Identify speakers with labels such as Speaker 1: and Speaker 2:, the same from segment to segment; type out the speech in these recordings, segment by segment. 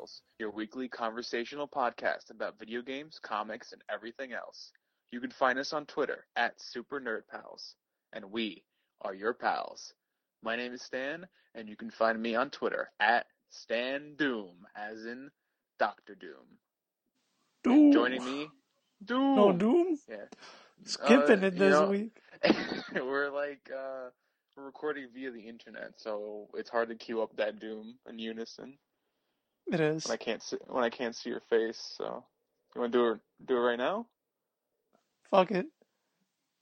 Speaker 1: 15 of Super Nerd Pals, your weekly conversational podcast about video games, comics, and everything else. You can find us on Twitter at Super Nerd Pals, and we are your pals. My name is Stan, and you can find me on Twitter at Stan Doom, as in Doctor Doom.
Speaker 2: Doom.
Speaker 1: Joining me, Doom.
Speaker 2: No Doom.
Speaker 1: Yeah.
Speaker 2: Skipping
Speaker 1: Uh,
Speaker 2: it
Speaker 1: you
Speaker 2: this
Speaker 1: know-
Speaker 2: week.
Speaker 1: we're like uh we're recording via the internet, so it's hard to cue up that doom in unison
Speaker 2: It is.
Speaker 1: when I can't see when I can't see your face. So you want to do it do it right now?
Speaker 2: Fuck it.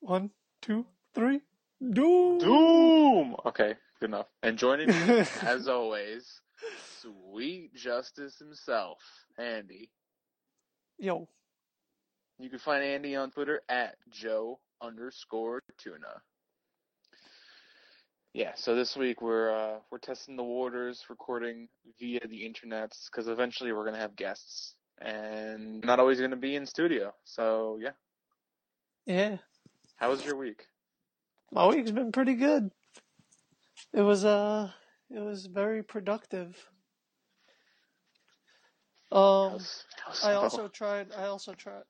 Speaker 2: One, two, three. Doom.
Speaker 1: Doom. Okay, good enough. And joining me, as always, sweet justice himself, Andy.
Speaker 2: Yo.
Speaker 1: You can find Andy on Twitter at Joe underscore tuna. Yeah, so this week we're uh, we're testing the waters, recording via the internets, because eventually we're gonna have guests, and not always gonna be in studio. So yeah,
Speaker 2: Yeah.
Speaker 1: how was your week?
Speaker 2: My week's been pretty good. It was uh it was very productive. Um I also tried I also tried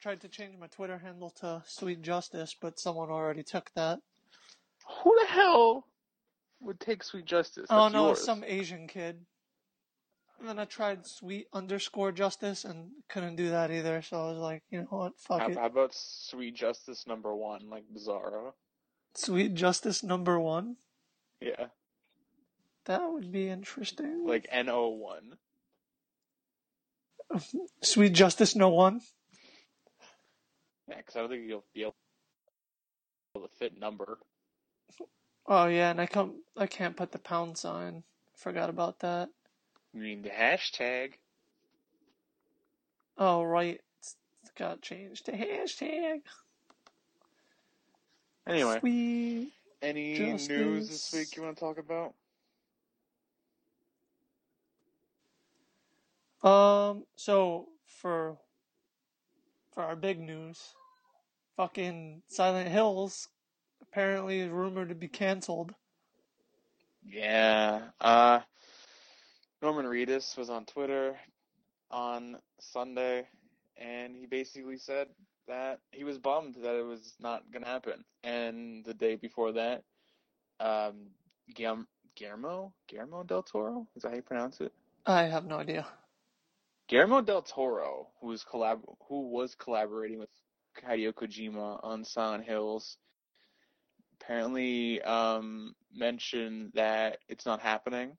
Speaker 2: tried to change my Twitter handle to Sweet Justice, but someone already took that.
Speaker 1: who the hell would take Sweet Justice?
Speaker 2: oh
Speaker 1: That's
Speaker 2: no,
Speaker 1: yours.
Speaker 2: some Asian kid. And then I tried Sweet underscore Justice and couldn't do that either, so I was like, you know what, fuck
Speaker 1: How,
Speaker 2: it.
Speaker 1: how about Sweet Justice number one, like Bizarro?
Speaker 2: Sweet Justice number one?
Speaker 1: Yeah,
Speaker 2: That would be interesting.
Speaker 1: like N O one.
Speaker 2: Sweet Justice no one?
Speaker 1: Yeah, because I don't think you'll be able to fit number.
Speaker 2: Oh yeah, and I can't I can't put the pound sign. Forgot about that.
Speaker 1: You mean the hashtag?
Speaker 2: Oh right, it's got changed to hashtag.
Speaker 1: Anyway,
Speaker 2: Sweet.
Speaker 1: any news this week you want to talk about?
Speaker 2: Um. So for for our big news, fucking Silent Hills apparently is rumored to be canceled.
Speaker 1: Yeah. Uh, Norman Reedus was on Twitter on Sunday, and he basically said that he was bummed that it was not gonna happen. And the day before that, um, Guillermo, Guillermo, Guillermo del Toro, is that how you pronounce it?
Speaker 2: I have no idea.
Speaker 1: Guillermo del Toro, who was collab who was collaborating with Hideo Kojima on Silent Hills, apparently um, mentioned that it's not happening,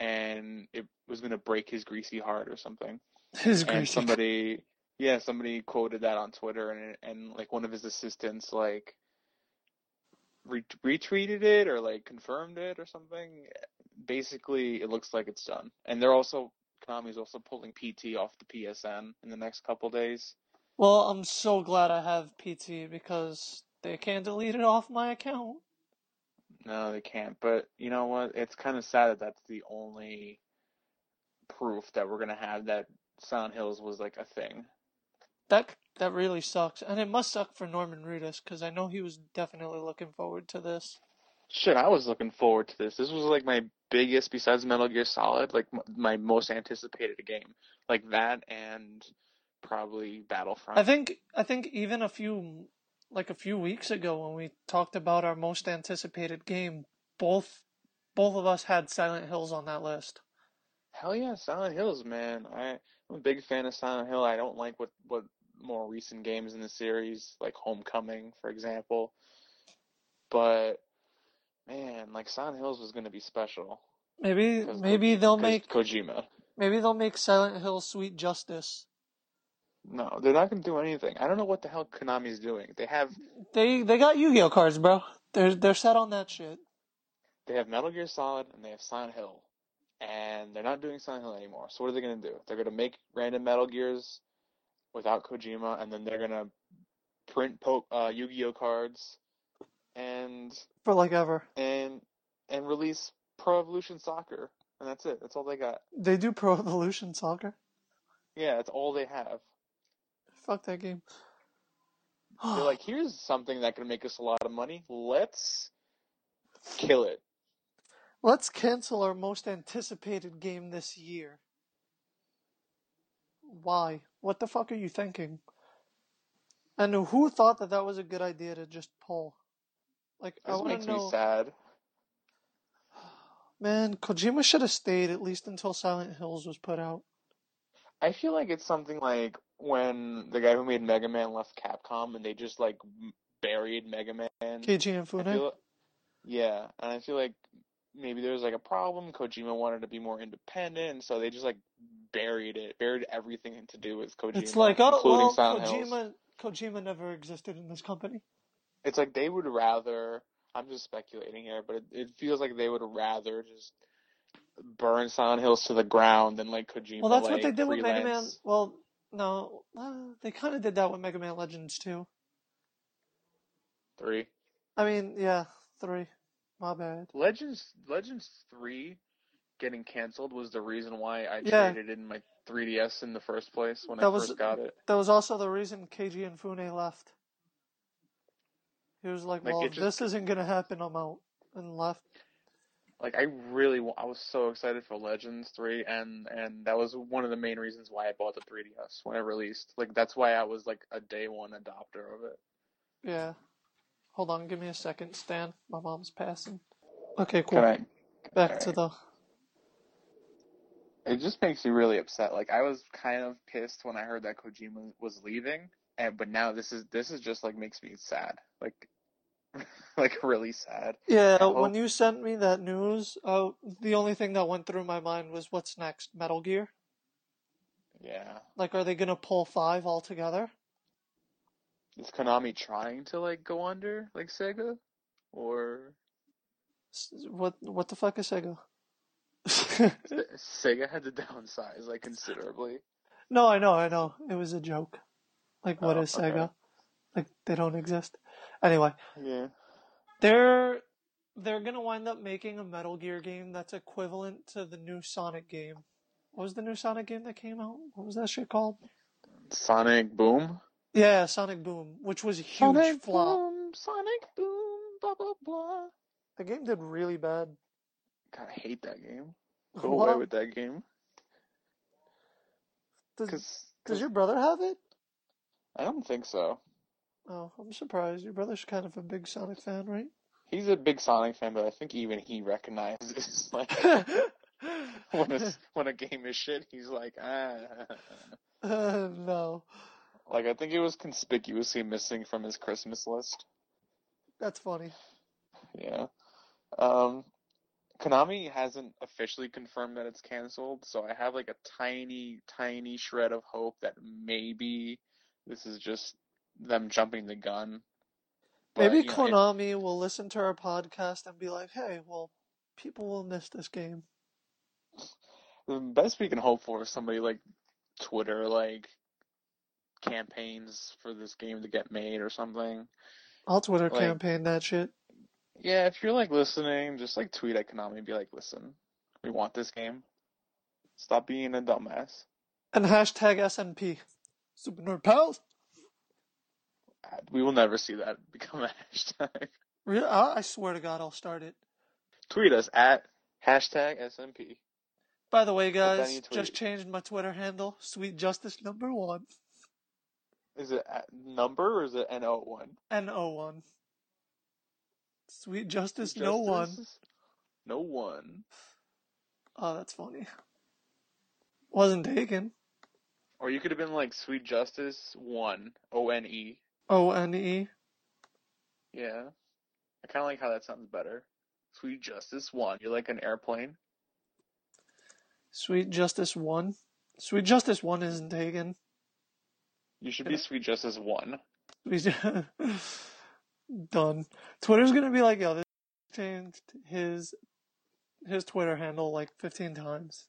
Speaker 1: and it was going to break his greasy heart or something.
Speaker 2: His
Speaker 1: And
Speaker 2: greasy.
Speaker 1: somebody, yeah, somebody quoted that on Twitter, and and like one of his assistants like re- retweeted it or like confirmed it or something. Basically, it looks like it's done, and they're also Konami's also pulling PT off the PSN in the next couple days.
Speaker 2: Well, I'm so glad I have PT because they can't delete it off my account.
Speaker 1: No, they can't. But you know what? It's kind of sad that that's the only proof that we're gonna have that Silent Hills was like a thing.
Speaker 2: That that really sucks, and it must suck for Norman Reedus because I know he was definitely looking forward to this.
Speaker 1: Shit, I was looking forward to this. This was like my biggest, besides Metal Gear Solid, like my most anticipated game. Like that and probably Battlefront.
Speaker 2: I think I think even a few like a few weeks ago when we talked about our most anticipated game, both both of us had Silent Hills on that list.
Speaker 1: Hell yeah, Silent Hills, man. I, I'm a big fan of Silent Hill. I don't like what, what more recent games in the series, like Homecoming, for example. But man, like Silent Hills was gonna be special.
Speaker 2: Maybe maybe they'll make
Speaker 1: Kojima.
Speaker 2: maybe they'll make Silent Hill Sweet Justice.
Speaker 1: No, they're not gonna do anything. I don't know what the hell Konami's doing. They have
Speaker 2: They they got Yu-Gi-Oh cards, bro. They're they're set on that shit.
Speaker 1: they have Metal Gear Solid and they have Silent Hill, and they're not doing Silent Hill anymore. So what are they gonna do? They're gonna make random Metal Gears without Kojima, and then they're gonna print po- uh, Yu-Gi-Oh cards and
Speaker 2: For like ever.
Speaker 1: and and release Pro Evolution Soccer, and that's it. That's all they got.
Speaker 2: They do Pro Evolution Soccer.
Speaker 1: Yeah, that's all they have.
Speaker 2: Fuck that game.
Speaker 1: They're like, here's something that can make us a lot of money. Let's kill it.
Speaker 2: Let's cancel our most anticipated game this year. Why? What the fuck are you thinking? And who thought that that was a good idea to just pull? Like, I
Speaker 1: This
Speaker 2: want
Speaker 1: makes
Speaker 2: to know.
Speaker 1: me sad.
Speaker 2: Man, Kojima should have stayed at least until Silent Hills was put out.
Speaker 1: I feel like it's something like when the guy who made Mega Man left Capcom and they just like buried Mega Man. Keiji
Speaker 2: Inafune.
Speaker 1: feel, yeah, and I feel like maybe there was like a problem. Kojima wanted to be more independent, so they just like buried it, buried everything to do with Kojima,
Speaker 2: It's like, oh, well,
Speaker 1: Silent Hills.
Speaker 2: Kojima, Kojima never existed in this company.
Speaker 1: It's like they would rather. I'm just speculating here, but it, it feels like they would rather just burn Silent Hills to the ground than like Kojima.
Speaker 2: Well, that's what they did with Mega Man. Well, no, uh, they kind of did that with Mega Man Legends too.
Speaker 1: Three.
Speaker 2: I mean, yeah, three. My bad.
Speaker 1: Legends Legends three getting canceled was the reason why I
Speaker 2: Yeah.
Speaker 1: traded in my 3DS in the first place when I
Speaker 2: was-
Speaker 1: first got it.
Speaker 2: That was also the reason Keiji Inafune left. He was like,
Speaker 1: Like,
Speaker 2: "Well,
Speaker 1: just-
Speaker 2: this isn't gonna happen, I'm out," and left.
Speaker 1: Like I really, I was so excited for Legends three, and and that was one of the main reasons why I bought the 3DS when it released. Like that's why I was like a day one adopter of it.
Speaker 2: Yeah. Hold on, give me a second, Stan. My mom's passing. Okay, cool.
Speaker 1: Can I?
Speaker 2: Back to the.
Speaker 1: It just makes me really upset. Like I was kind of pissed when I heard that Kojima was leaving, and but now this is this is just like makes me sad. Like, like really sad.
Speaker 2: Yeah, when you sent me that news, uh, the only thing that went through my mind was what's next? Metal Gear?
Speaker 1: Yeah.
Speaker 2: Like, are they gonna pull five altogether?
Speaker 1: Is Konami trying to like go under like Sega, or
Speaker 2: What what the fuck is Sega?
Speaker 1: Sega had to downsize like considerably?
Speaker 2: No, I know, I know. It was a joke. Like, what
Speaker 1: Oh,
Speaker 2: is
Speaker 1: okay.
Speaker 2: Sega? Like, they don't exist. Anyway,
Speaker 1: Yeah.
Speaker 2: they're they're gonna wind up making a Metal Gear game that's equivalent to the new Sonic game. What was the new Sonic game that came out? What was that shit called?
Speaker 1: Sonic Boom.
Speaker 2: Yeah, Sonic Boom, which was a huge
Speaker 1: Sonic
Speaker 2: flop.
Speaker 1: Boom. Sonic Boom. Blah blah blah.
Speaker 2: The game did really bad.
Speaker 1: God, I hate that game. Go
Speaker 2: What?
Speaker 1: away with that game.
Speaker 2: Does,
Speaker 1: Cause,
Speaker 2: does your brother have it?
Speaker 1: I don't think so.
Speaker 2: Oh, I'm surprised. Your brother's kind of a big Sonic fan, right?
Speaker 1: He's a big Sonic fan, but I think even he recognizes like when a when a game is shit, he's like ah.
Speaker 2: Uh, no,
Speaker 1: Like I think it was conspicuously missing from his Christmas list.
Speaker 2: that's funny.
Speaker 1: Yeah. Um, Konami hasn't officially confirmed that it's canceled, so I have like a tiny, tiny shred of hope that maybe this is just them jumping the gun. But,
Speaker 2: Maybe
Speaker 1: you know, it-
Speaker 2: Konami will listen to our podcast and be like, "Hey, well, people will miss this game."
Speaker 1: the best we can hope for is somebody like Twitter, like campaigns for this game to get made or something.
Speaker 2: I'll Twitter
Speaker 1: Like-
Speaker 2: campaign that shit.
Speaker 1: Yeah, if you're like listening, just like tweet at Konami and be like, listen, we want this game. Stop being a dumbass.
Speaker 2: And hashtag SNP. Super Nerd Pals.
Speaker 1: We will never see that become a hashtag.
Speaker 2: Re- I swear to God, I'll start it.
Speaker 1: Tweet us at hashtag SNP.
Speaker 2: By the way, guys, just changed my Twitter handle. Sweet Justice number one.
Speaker 1: Is it number or is it N O one?
Speaker 2: N O one. Sweet Justice, no one.
Speaker 1: No one.
Speaker 2: Oh, that's funny. Wasn't taken.
Speaker 1: Or you could have been like Sweet Justice 1. O N E.
Speaker 2: O N E.
Speaker 1: Yeah. I kind of like how that sounds better. Sweet Justice 1. You're like an airplane.
Speaker 2: Sweet Justice one. Sweet Justice one isn't taken.
Speaker 1: You should be Sweet Justice 1.
Speaker 2: We done. Twitter's gonna be like, yo, this changed his his Twitter handle like 15 times.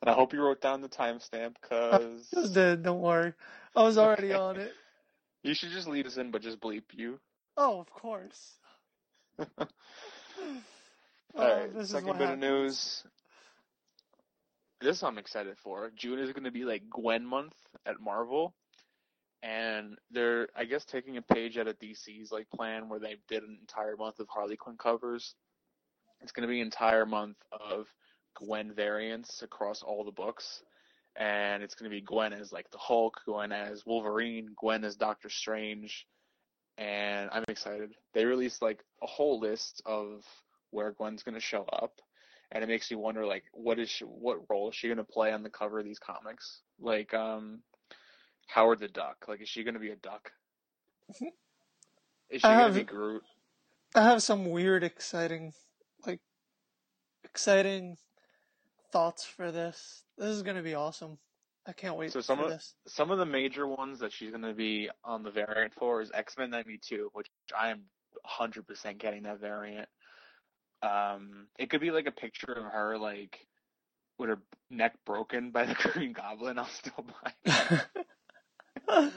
Speaker 1: And I hope you wrote down the timestamp because
Speaker 2: Just did, don't worry. I was already
Speaker 1: Okay.
Speaker 2: on it.
Speaker 1: You should just leave this in, but just bleep you.
Speaker 2: Oh, of course.
Speaker 1: All right, oh,
Speaker 2: this is
Speaker 1: second bit
Speaker 2: happens.
Speaker 1: of news. This I'm excited for. June is going to be like Gwen month at Marvel, and they're I guess taking a page out of DC's like plan where they did an entire month of Harley Quinn covers, It's going to be an entire month of Gwen variants across all the books. And it's going to be Gwen as like the Hulk, Gwen as Wolverine, Gwen as Doctor Strange. And I'm excited. They released like a whole list of where Gwen's going to show up. And it makes me wonder like what is she what role is she going to play on the cover of these comics? Like um Howard the Duck. Like is she going to be a duck? Is she
Speaker 2: I
Speaker 1: going
Speaker 2: have-
Speaker 1: to be Groot?
Speaker 2: I have some weird, exciting, like, exciting thoughts for this. This is gonna be awesome. I can't wait
Speaker 1: So some
Speaker 2: for
Speaker 1: of-
Speaker 2: this.
Speaker 1: some of the major ones that she's going to be on the variant for is X Men '92, which I am 100% getting that variant. Um, it could be like a picture of her like with her neck broken by the Green Goblin. I'll still buy it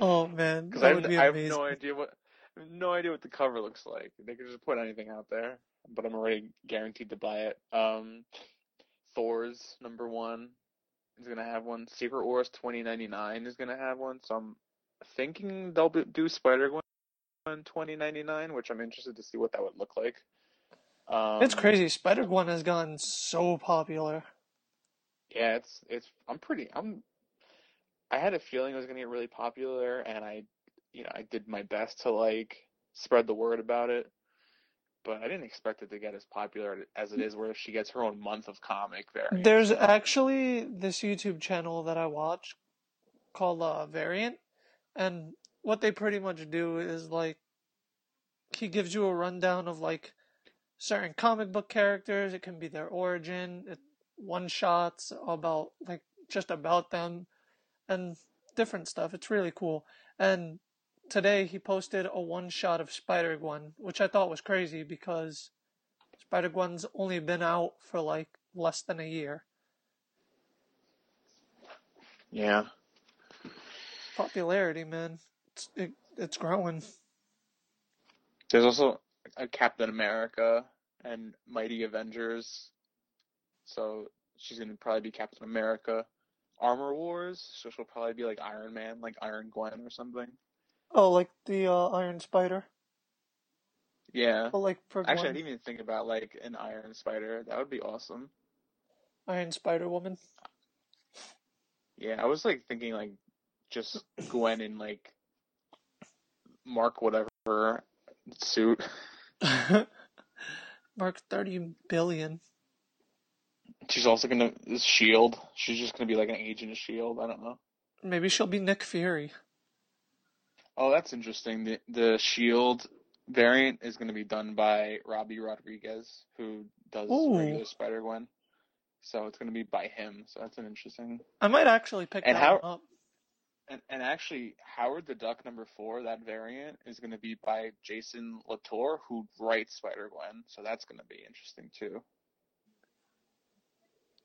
Speaker 2: oh man, that
Speaker 1: I,
Speaker 2: would be
Speaker 1: I have
Speaker 2: amazing.
Speaker 1: no idea what I have no idea what the cover looks like. They could just put anything out there, but I'm already guaranteed to buy it. Um, Thor's number one is gonna have one. Secret Wars 2099 is gonna have one. So I'm thinking they'll do Spider Gwen 2099, which I'm interested to see what that would look like. Um,
Speaker 2: it's crazy. Spider Gwen has gotten so popular.
Speaker 1: Yeah, it's it's. I'm pretty. I'm. I had a feeling it was gonna get really popular, and I, you know, I did my best to like spread the word about it, but I didn't expect it to get as popular as it is. Where she gets her own month of comic variants.
Speaker 2: There's actually this YouTube channel that I watch called uh, Variant, and what they pretty much do is like he gives you a rundown of like certain comic book characters. It can be their origin, it, one shots about like just about them, and different stuff. It's really cool. And today he posted a one shot of Spider Gwen, which I thought was crazy because Spider Gwen's only been out for like less than a year.
Speaker 1: Yeah,
Speaker 2: popularity, man. It's it, it's growing.
Speaker 1: there's also a Captain America and Mighty Avengers, so she's gonna probably be Captain America. Armor Wars, so she'll probably be like Iron Man, like Iron Gwen or something.
Speaker 2: Oh, like the uh, Iron Spider.
Speaker 1: Yeah.
Speaker 2: Oh, like for
Speaker 1: Actually, I didn't even think about like an Iron Spider. That would be awesome.
Speaker 2: Iron Spider Woman.
Speaker 1: Yeah, I was like thinking like just Gwen in like Mark whatever suit.
Speaker 2: Mark thirty billion.
Speaker 1: She's also gonna Shield. She's just gonna be like an agent of Shield. I don't know.
Speaker 2: Maybe she'll be Nick Fury.
Speaker 1: Oh, that's interesting. The the Shield variant is gonna be done by Robbi Rodriguez, who does
Speaker 2: Ooh.
Speaker 1: regular Spider Gwen. So it's gonna be by him. So that's an interesting.
Speaker 2: I might actually pick
Speaker 1: And
Speaker 2: that
Speaker 1: how-
Speaker 2: up.
Speaker 1: And and actually, Howard the Duck number four, that variant is gonna be by Jason Latour, who writes Spider Gwen. So that's gonna be interesting too.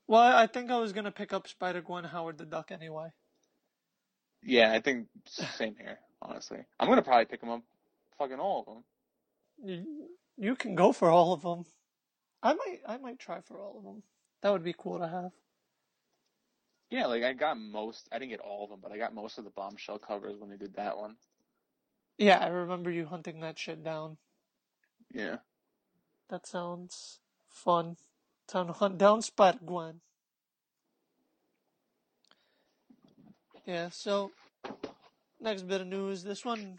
Speaker 2: Well, I think I was gonna pick up Spider Gwen Howard the Duck anyway.
Speaker 1: Yeah, I think same here. Honestly, I'm gonna probably pick them up, fucking all of them.
Speaker 2: You, you can go for all of them. I might I might try for all of them. That would be cool to have.
Speaker 1: Yeah, like I got most. I didn't get all of them, but I got most of the bombshell covers when they did that one.
Speaker 2: Yeah, I remember you hunting that shit down.
Speaker 1: Yeah.
Speaker 2: That sounds fun. Time to hunt down Spider Gwen. Yeah, so next bit of news. This one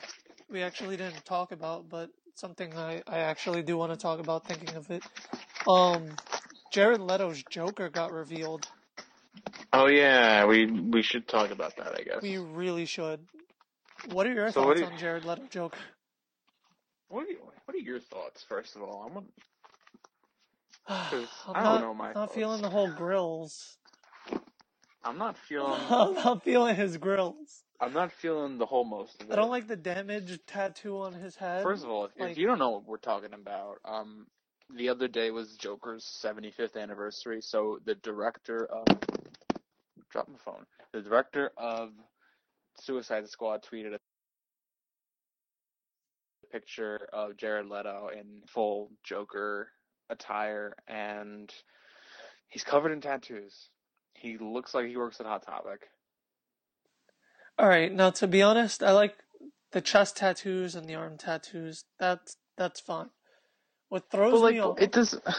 Speaker 2: we actually didn't talk about, but something I, I actually do want to talk about thinking of it. Um Jared Leto's Joker got revealed.
Speaker 1: Oh yeah, we we should talk about that. I guess.
Speaker 2: We really should. What are your
Speaker 1: So
Speaker 2: thoughts
Speaker 1: you-
Speaker 2: on Jared Leto Joker?
Speaker 1: What are you, What are your thoughts? First of all, I'm. gonna- 'Cause
Speaker 2: I'm
Speaker 1: I don't
Speaker 2: not,
Speaker 1: know my
Speaker 2: not
Speaker 1: thoughts.
Speaker 2: feeling the whole grills.
Speaker 1: I'm not feeling.
Speaker 2: I'm not feeling his grills.
Speaker 1: I'm not feeling the whole most of it.
Speaker 2: I don't like the damage tattoo on his head.
Speaker 1: First of all, if,
Speaker 2: like-
Speaker 1: if you don't know what we're talking about, um, the other day was Joker's 75th anniversary. So the director of drop my phone. The director of Suicide Squad tweeted a picture of Jared Leto in full Joker attire, and he's covered in tattoos. He looks like he works at Hot Topic.
Speaker 2: All right, now to be honest, I like the chest tattoos and the arm tattoos. That's that's fine. What throws
Speaker 1: But like,
Speaker 2: me off.
Speaker 1: it does.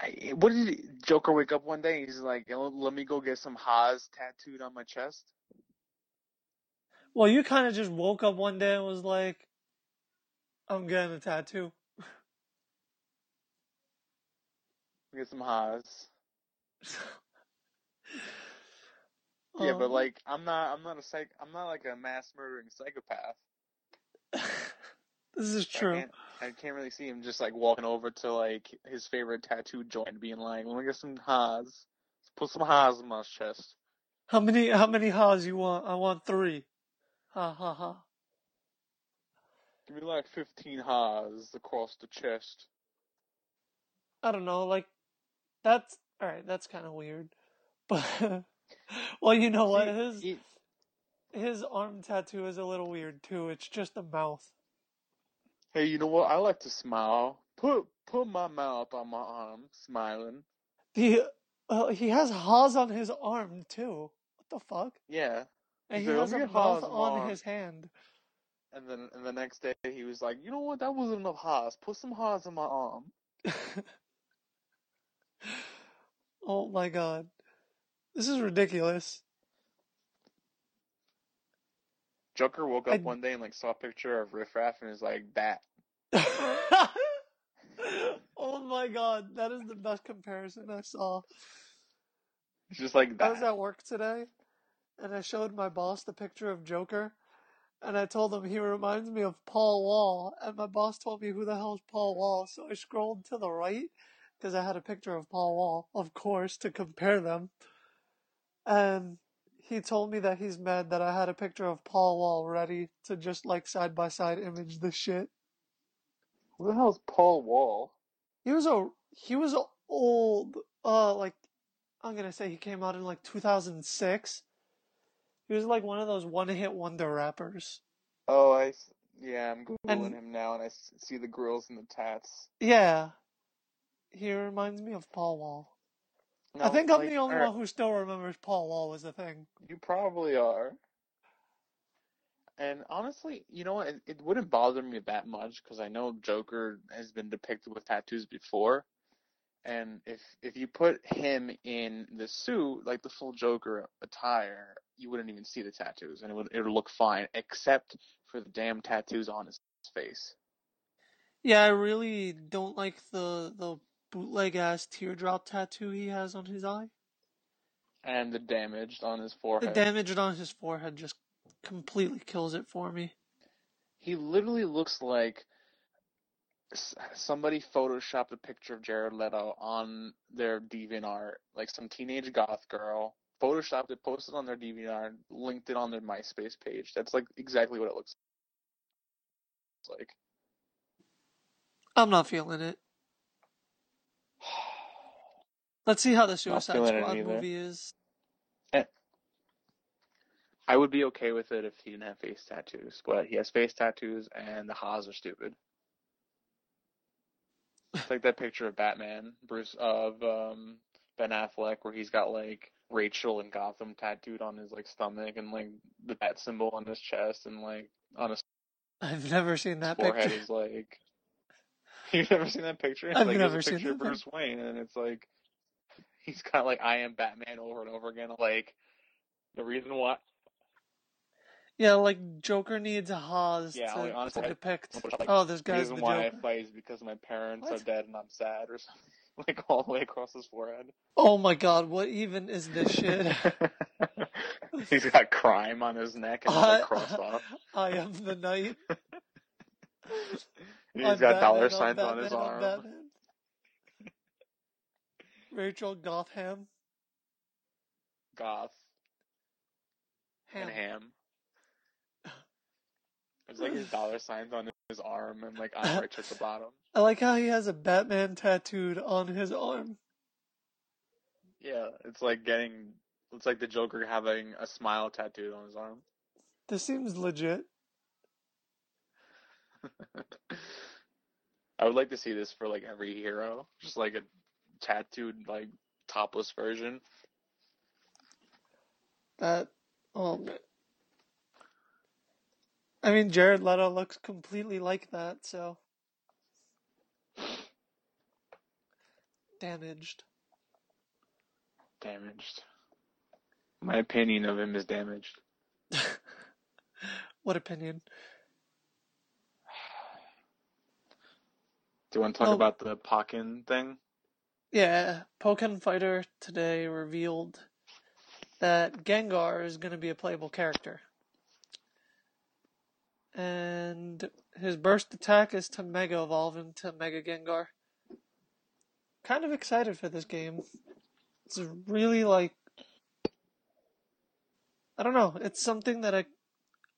Speaker 1: I, what did Joker wake up one day? He's like, "Let let me go get some Haas tattooed on my chest."
Speaker 2: Well, you kind of just woke up one day and was like, I'm getting a tattoo.
Speaker 1: Get some Haas. Yeah, but
Speaker 2: Um,
Speaker 1: like, I'm not. I'm not a psych. I'm not like a mass murdering psychopath.
Speaker 2: this is
Speaker 1: I
Speaker 2: true.
Speaker 1: can't. I can't really see him just like walking over to like his favorite tattoo joint, and being like, "Let me get some Haas. Put some Haas on my chest."
Speaker 2: How many how many ha's you want? I want three. Ha ha ha.
Speaker 1: Give me like 15 Haas across the chest.
Speaker 2: I don't know, like that's alright, that's kinda weird. But well you know what? His his arm tattoo is a little weird too. It's just a mouth.
Speaker 1: hey, you know what? I like to smile. Put put my mouth on my arm, smiling.
Speaker 2: The uh, he has ha's on his arm too. What the fuck?
Speaker 1: Yeah.
Speaker 2: And
Speaker 1: He's
Speaker 2: he
Speaker 1: like,
Speaker 2: has
Speaker 1: "Let
Speaker 2: a mouth
Speaker 1: Haas on arm."
Speaker 2: his hand.
Speaker 1: And then and the next day he was like, you know what? That wasn't enough Haas. Put some Haas on my arm.
Speaker 2: oh my god. This is ridiculous.
Speaker 1: Joker woke up
Speaker 2: I-
Speaker 1: one day and like saw a picture of Riff Raff and is like, that.
Speaker 2: oh my god, that is the best comparison I saw.
Speaker 1: It's just like that.
Speaker 2: I was
Speaker 1: that.
Speaker 2: at work today, and I showed my boss the picture of Joker, and I told him he reminds me of Paul Wall, and my boss told me who the hell is Paul Wall, so I scrolled to the right, because I had a picture of Paul Wall, of course, to compare them, and he told me that he's mad that I had a picture of Paul Wall ready to just like side by side image the shit.
Speaker 1: Who the hell's Paul Wall?
Speaker 2: He was a he was a old uh like I'm gonna say he came out in like 2006. He was like one of those one hit wonder rappers.
Speaker 1: Oh, I Yeah, I'm googling
Speaker 2: And-
Speaker 1: him now and I see the grills and the tats.
Speaker 2: Yeah, he reminds me of Paul Wall. I
Speaker 1: No,
Speaker 2: think I'm
Speaker 1: like,
Speaker 2: the only
Speaker 1: alright,
Speaker 2: one who still remembers Paul Wall was a thing.
Speaker 1: You probably are. And honestly, you know what? It, it wouldn't bother me that much because I know Joker has been depicted with tattoos before. And if if you put him in the suit, like the full Joker attire, you wouldn't even see the tattoos, and it would it would look fine, except for the damn tattoos on his face.
Speaker 2: Yeah, I really don't like the the bootleg ass teardrop tattoo he has on his eye.
Speaker 1: And the damage on his forehead.
Speaker 2: The damage on his forehead just completely kills it for me.
Speaker 1: He literally looks like somebody photoshopped a picture of Jared Leto on their DeviantArt, like some teenage goth girl, photoshopped it, posted on their DeviantArt, linked it on their MySpace page. That's like exactly what it looks like.
Speaker 2: I'm not feeling it. Let's see how the Suicide Squad movie is.
Speaker 1: I would be okay with it if he didn't have face tattoos, but he has face tattoos and the Haas are stupid. It's like that picture of Batman, Bruce of um, Ben Affleck, where he's got like Rachel and Gotham tattooed on his like stomach and like the bat symbol on his chest and like on his
Speaker 2: I've never seen that
Speaker 1: forehead
Speaker 2: picture.
Speaker 1: is like. You've never seen that picture?
Speaker 2: I've
Speaker 1: like,
Speaker 2: never
Speaker 1: there's a
Speaker 2: seen
Speaker 1: picture of
Speaker 2: that
Speaker 1: Bruce Wayne, and it's like he's got like I am Batman over and over again. Like the reason why
Speaker 2: Yeah, like Joker needs a Haas
Speaker 1: Yeah,
Speaker 2: to,
Speaker 1: like, honestly,
Speaker 2: to
Speaker 1: I-
Speaker 2: depict.
Speaker 1: like,
Speaker 2: oh, this
Speaker 1: The
Speaker 2: guy's
Speaker 1: reason
Speaker 2: the
Speaker 1: why
Speaker 2: Joker.
Speaker 1: I fight is because my parents
Speaker 2: What?
Speaker 1: are dead and I'm sad or something. Like all the way across his forehead.
Speaker 2: Oh my God, what even is this shit?
Speaker 1: He's got crime on his neck and
Speaker 2: I,
Speaker 1: like crossed off.
Speaker 2: I am the knight.
Speaker 1: He's
Speaker 2: I'm
Speaker 1: got dollar
Speaker 2: Batman, I'm
Speaker 1: signs on his
Speaker 2: Batman,
Speaker 1: arm.
Speaker 2: Rachel Gotham.
Speaker 1: Goth
Speaker 2: Ham.
Speaker 1: and ham. There's like his dollar signs on his arm and like I'm rich at the bottom.
Speaker 2: I like how he has a Batman tattooed on his arm.
Speaker 1: Yeah, it's like getting. It's like the Joker having a smile tattooed on his arm.
Speaker 2: This seems legit.
Speaker 1: I would like to see this for like every hero, just like a tattooed like topless version.
Speaker 2: That, oh man. I mean, Jared Leto looks completely like that, so. damaged.
Speaker 1: Damaged. My opinion of him is damaged.
Speaker 2: what opinion?
Speaker 1: Do you want to talk
Speaker 2: Well-
Speaker 1: about the Pokken thing?
Speaker 2: Yeah, Pokemon Fighter today revealed that Gengar is going to be a playable character. And his burst attack is to Mega Evolve into Mega Gengar. Kind of excited for this game. It's really like I don't know, it's something that I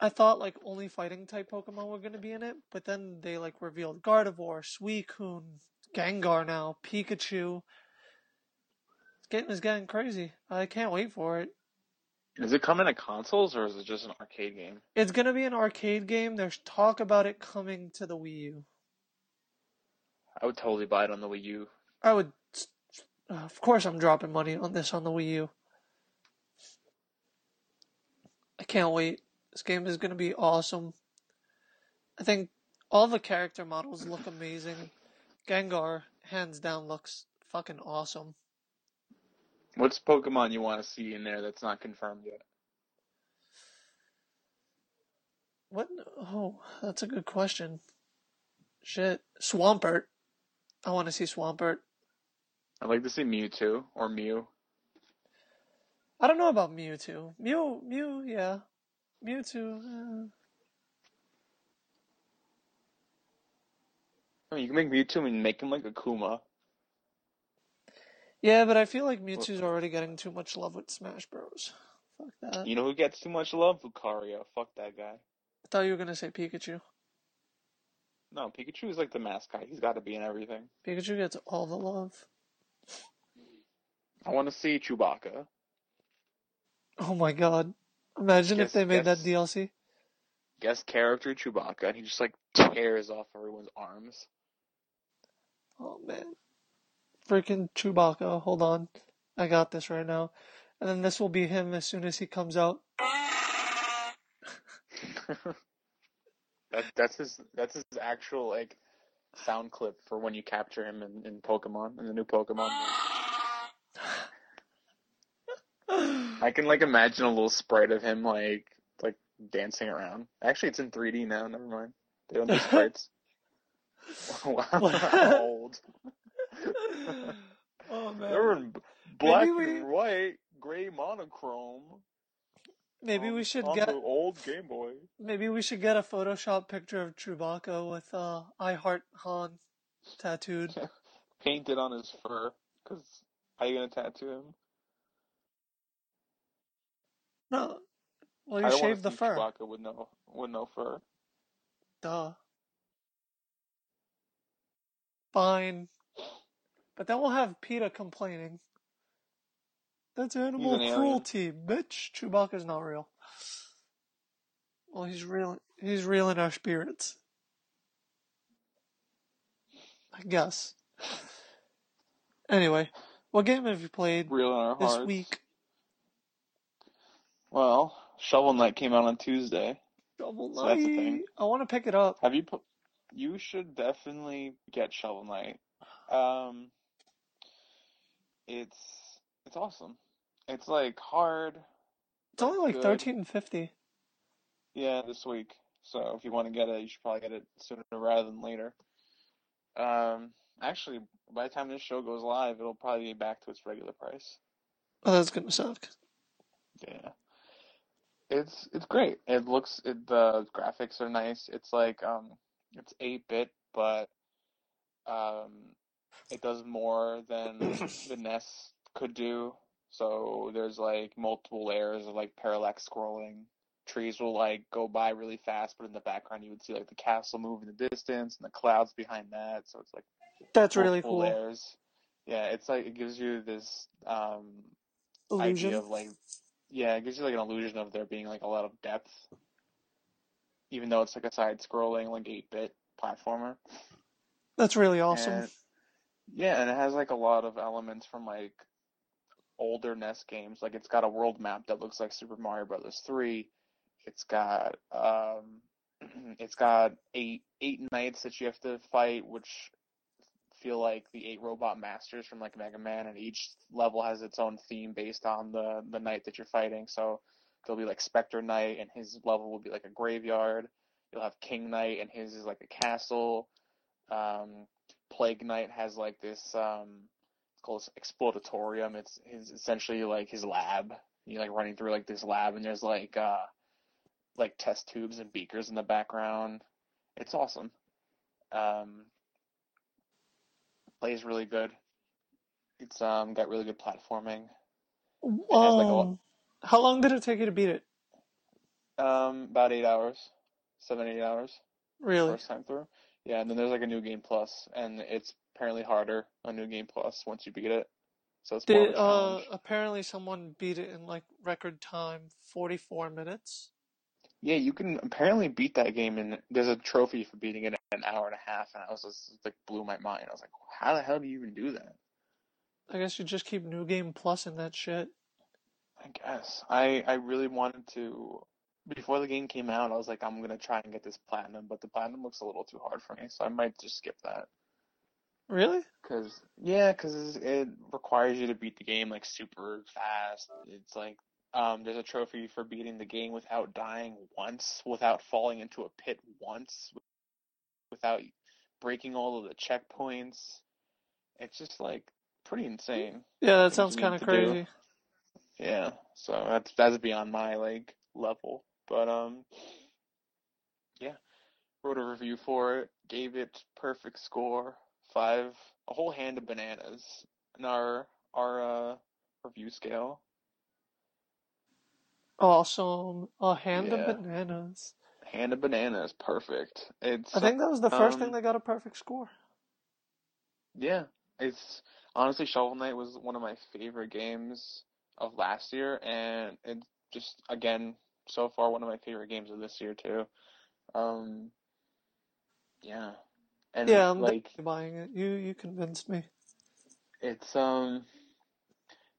Speaker 2: I thought like only fighting type Pokemon were going to be in it, but then they like revealed Gardevoir, Suicune, Gengar now, Pikachu. It's getting, it's getting crazy. I can't wait for it.
Speaker 1: Is it coming to consoles or is it just an arcade game?
Speaker 2: It's gonna be an arcade game. There's talk about it coming to the Wii U.
Speaker 1: I would totally buy it on the Wii U.
Speaker 2: I would, uh, of course, I'm dropping money on this on the Wii U. I can't wait. This game is gonna be awesome. I think all the character models look amazing. Gengar, hands down, looks fucking awesome.
Speaker 1: What's Pokemon you want to see in there that's not confirmed yet?
Speaker 2: What? Oh, that's a good question. Shit. Swampert. I want to see Swampert.
Speaker 1: I'd like to see Mewtwo or Mew.
Speaker 2: I don't know about Mewtwo. Mew, Mew, yeah. Mewtwo, uh,
Speaker 1: I mean, you can make Mewtwo and make him like a Kuma.
Speaker 2: yeah, but I feel like Mewtwo's already getting too much love with Smash Bros. Fuck that.
Speaker 1: You know who gets too much love? Lucario. Fuck that guy.
Speaker 2: I thought you were gonna say Pikachu.
Speaker 1: No, Pikachu is like the mascot. He's got to be in everything.
Speaker 2: Pikachu gets all the love.
Speaker 1: I want to see Chewbacca.
Speaker 2: Oh my god. Imagine if they made that DLC.
Speaker 1: Guest character Chewbacca, and he just like tears off everyone's arms.
Speaker 2: Oh man. Freaking Chewbacca. Hold on. I got this right now. And then this will be him as soon as he comes out.
Speaker 1: that, that's his. That's his actual like sound clip for when you capture him in, in Pokemon in the new Pokemon. I can like imagine a little sprite of him like like dancing around. Actually, it's in 3D now. Never mind. They don't do sprites. Wow, old.
Speaker 2: oh
Speaker 1: They're in black
Speaker 2: we-
Speaker 1: and white, gray monochrome.
Speaker 2: Maybe we should get
Speaker 1: the old Game Boy.
Speaker 2: maybe we should get a Photoshop picture of Chewbacca with uh I heart Han tattooed.
Speaker 1: Painted on his fur. Cause how you gonna tattoo him?
Speaker 2: No. Well you shave the fur.
Speaker 1: Chewbacca with no with no fur.
Speaker 2: Duh. Fine. But then we'll have PETA complaining. That's animal
Speaker 1: an alien.
Speaker 2: cruelty, bitch. Chewbacca's not real. Well, he's real. He's real in our spirits. I guess. Anyway, what game have you played
Speaker 1: Real in our
Speaker 2: this week?
Speaker 1: Well, Shovel Knight came out on Tuesday.
Speaker 2: Shovel
Speaker 1: So that's the
Speaker 2: Knight.
Speaker 1: thing.
Speaker 2: I want to pick it up.
Speaker 1: Have you put? You should definitely get Shovel Knight. Um, it's it's awesome. It's like hard.
Speaker 2: It's only like
Speaker 1: good.
Speaker 2: thirteen fifty.
Speaker 1: Yeah, this week. So if you want to get it, you should probably get it sooner rather than later. Um, actually, by the time this show goes live, it'll probably be back to its regular price.
Speaker 2: Oh, that's gonna suck.
Speaker 1: Yeah. It's it's great. It looks it, the graphics are nice. It's like um it's 8-bit but um it does more than the NES could do. So there's like multiple layers of like parallax scrolling. Trees will like go by really fast, but in the background you would see like the castle move in the distance and the clouds behind that. So it's like
Speaker 2: That's really cool.
Speaker 1: layers. Yeah, it's like it gives you this um
Speaker 2: Illusion.
Speaker 1: idea of like yeah, it gives you like an illusion of there being like a lot of depth. Even though it's like a side scrolling like eight bit platformer.
Speaker 2: That's really awesome.
Speaker 1: And, yeah, and it has like a lot of elements from like older NES games. Like it's got a world map that looks like Super Mario Brothers three. It's got um it's got eight eight knights that you have to fight, which feel like the eight robot masters from like Mega Man, and each level has its own theme based on the the knight that you're fighting. So there'll be like Spectre Knight, and his level will be like a graveyard. You'll have King Knight, and his is like a castle. Um, Plague Knight has like this um, it's called Explodatorium. It's his essentially like his lab. You're like running through like this lab, and there's like uh, like test tubes and beakers in the background. It's awesome. Um, plays really good. It's um got really good platforming. It has like a
Speaker 2: how long did it take you to beat it?
Speaker 1: um about eight hours, seven eight hours
Speaker 2: Really?
Speaker 1: first time through. Yeah, and then there's like a new game plus, and it's apparently harder on new game plus once you beat it. So it's more of
Speaker 2: Did
Speaker 1: a
Speaker 2: uh apparently someone beat it in like record time, 44 minutes.
Speaker 1: Yeah, you can apparently beat that game, and there's a trophy for beating it in an hour and a half, and I was just like blew my mind. I was like, how the hell do you even do that?
Speaker 2: I guess you just keep New Game Plus in that shit.
Speaker 1: I guess I I really wanted to before the game came out. I was like, I'm gonna try and get this platinum, but the platinum looks a little too hard for me, so I might just skip that.
Speaker 2: Really?
Speaker 1: Cause yeah, cause it requires you to beat the game like super fast. It's like um, there's a trophy for beating the game without dying once, without falling into a pit once, without breaking all of the checkpoints. It's just like pretty insane.
Speaker 2: Yeah, that sounds kind of crazy.
Speaker 1: Yeah, so that's that's beyond my like level. But um, yeah, wrote a review for it, gave it perfect score, five, a whole hand of bananas in our our uh review scale.
Speaker 2: Awesome. A hand of
Speaker 1: Yeah,
Speaker 2: bananas.
Speaker 1: hand of bananas, perfect. It's
Speaker 2: I think that was the first thing
Speaker 1: um,
Speaker 2: that got a perfect score.
Speaker 1: yeah, it's honestly Shovel Knight was one of my favorite games of last year, and it's just again so far one of my favorite games of this year too. Um, yeah, and
Speaker 2: Yeah, I'm
Speaker 1: like
Speaker 2: buying it. You you convinced me.
Speaker 1: it's um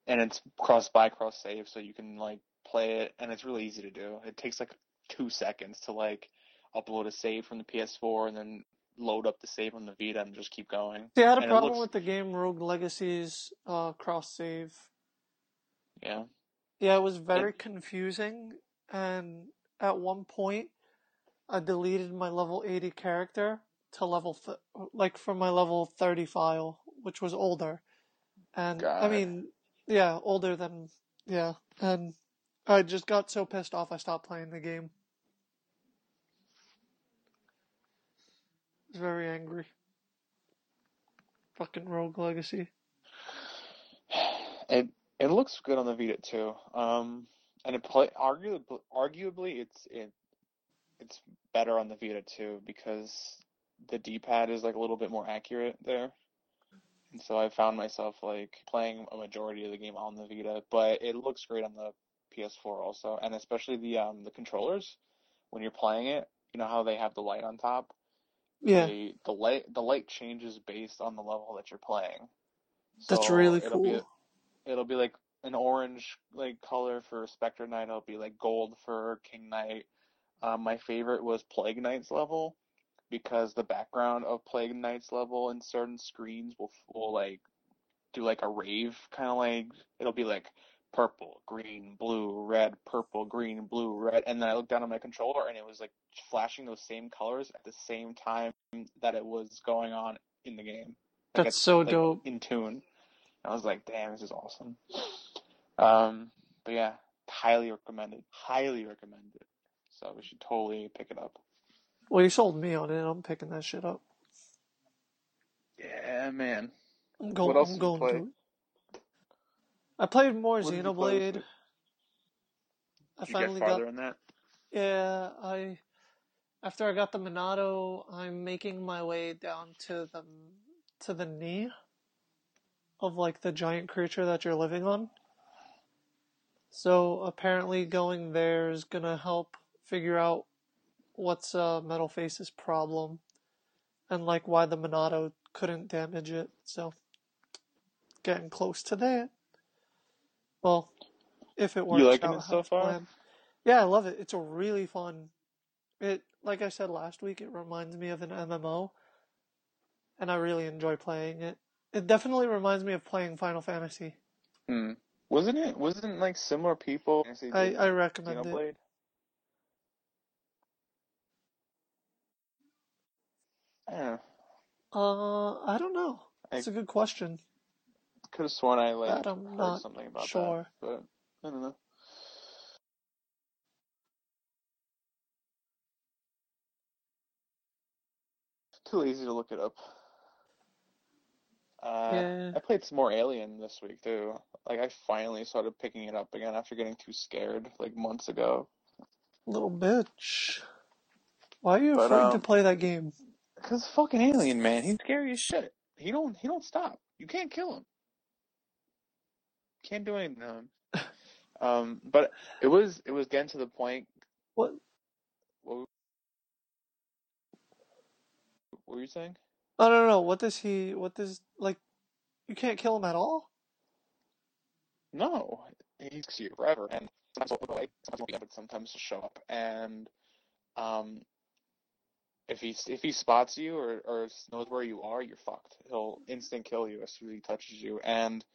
Speaker 1: and it's cross buy cross save so you can like play it and it's really easy to do it takes like two seconds to like upload a save from the ps4 and then load up the save on the vita and just keep going
Speaker 2: See, I had a
Speaker 1: and
Speaker 2: problem
Speaker 1: looks
Speaker 2: with the game Rogue Legacy's uh, cross save.
Speaker 1: Yeah
Speaker 2: Yeah, it was very confusing, and at one point, I deleted my level 80 character to level th like from my level 30 file, which was older. And I mean, yeah, older than yeah, and I just got so pissed off I stopped playing the game. I was very angry. Fucking Rogue Legacy.
Speaker 1: it it looks good on the vita too um and it play arguably arguably it's it it's better on the vita too because the d-pad is like a little bit more accurate there And so I found myself like playing a majority of the game on the Vita, but it looks great on the PS4 also, and especially the um the controllers when you're playing it. You know how they have the light on top?
Speaker 2: Yeah,
Speaker 1: They the light the light changes based on the level that you're playing.
Speaker 2: that's really cool.
Speaker 1: It'll be like an orange like color for Spectre Knight. It'll be like gold for King Knight. Um, my favorite was Plague Knight's level because the background of Plague Knight's level in certain screens will will like do like a rave kind of like it'll be like purple, green, blue, red, purple, green, blue, red, and then I looked down at my controller and it was like flashing those same colors at the same time that it was going on in the game, like
Speaker 2: That's so
Speaker 1: like
Speaker 2: dope.
Speaker 1: in tune. I was like, damn, this is awesome. Um, but yeah, highly recommended. Highly recommended. So we should totally pick it up.
Speaker 2: Well, you sold me on it. I'm picking that shit up.
Speaker 1: Yeah, man.
Speaker 2: I'm
Speaker 1: What
Speaker 2: going.
Speaker 1: else
Speaker 2: I'm going
Speaker 1: play?
Speaker 2: to. I played more
Speaker 1: What you play
Speaker 2: Xenoblade. I
Speaker 1: Did you get
Speaker 2: finally got.
Speaker 1: farther in that?
Speaker 2: Yeah, I. After I got the Monado, I'm making my way down to the to the knee of like the giant creature that you're living on. So apparently, going there is gonna help figure out what's uh, Metal Face's problem and like why the Monado couldn't damage it. So getting close to that. Well, if it
Speaker 1: You
Speaker 2: works
Speaker 1: liking
Speaker 2: out
Speaker 1: it so far?
Speaker 2: planned. Yeah, I love it. It's a really fun. It like I said last week, it reminds me of an MMO, and I really enjoy playing it. It definitely reminds me of playing Final Fantasy.
Speaker 1: Hmm. Wasn't it? Wasn't like similar people?
Speaker 2: I, I recommend it.
Speaker 1: Yeah.
Speaker 2: Uh, I don't know. That's a good question.
Speaker 1: Could have sworn I like
Speaker 2: I'm
Speaker 1: heard
Speaker 2: not
Speaker 1: something about
Speaker 2: sure.
Speaker 1: that, but I don't know. Too lazy to look it up. Uh,
Speaker 2: Yeah,
Speaker 1: I played some more Alien this week too. Like I finally started picking it up again after getting too scared like months ago.
Speaker 2: little bitch. Why are you
Speaker 1: But
Speaker 2: afraid to
Speaker 1: um,
Speaker 2: play that game?
Speaker 1: cause fucking Alien man, he's scary as shit. He don't he don't stop. You can't kill him. Can't do anything to him. Um, but it was it was getting to the point.
Speaker 2: What?
Speaker 1: What, what were you saying?
Speaker 2: I don't know. What does he? What does like? You can't kill him at all.
Speaker 1: No, he's you forever, and sometimes he'll go away, sometimes he'll be but sometimes show up, and um, if he if he spots you or or knows where you are, you're fucked. He'll instant kill you as soon as he touches you, and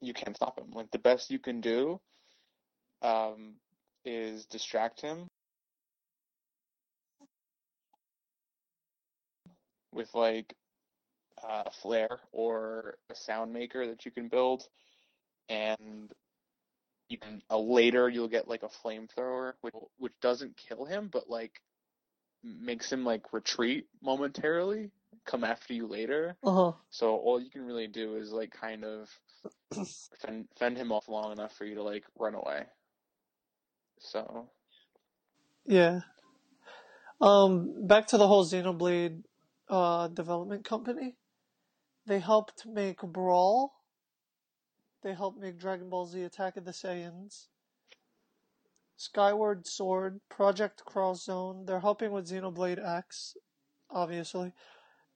Speaker 1: you can't stop him. Like the best you can do, um, is distract him with like uh, a flare or a sound maker that you can build, and you can uh, later you'll get like a flamethrower, which which doesn't kill him, but like makes him like retreat momentarily, come after you later.
Speaker 2: Uh huh.
Speaker 1: So all you can really do is like kind of fend fend him off long enough for you to like run away. So
Speaker 2: Yeah. Um, back to the whole Xenoblade uh development company. They helped make Brawl. They helped make Dragon Ball Z Attack of the Saiyans. Skyward Sword, Project Cross Zone. They're helping with Xenoblade X, obviously.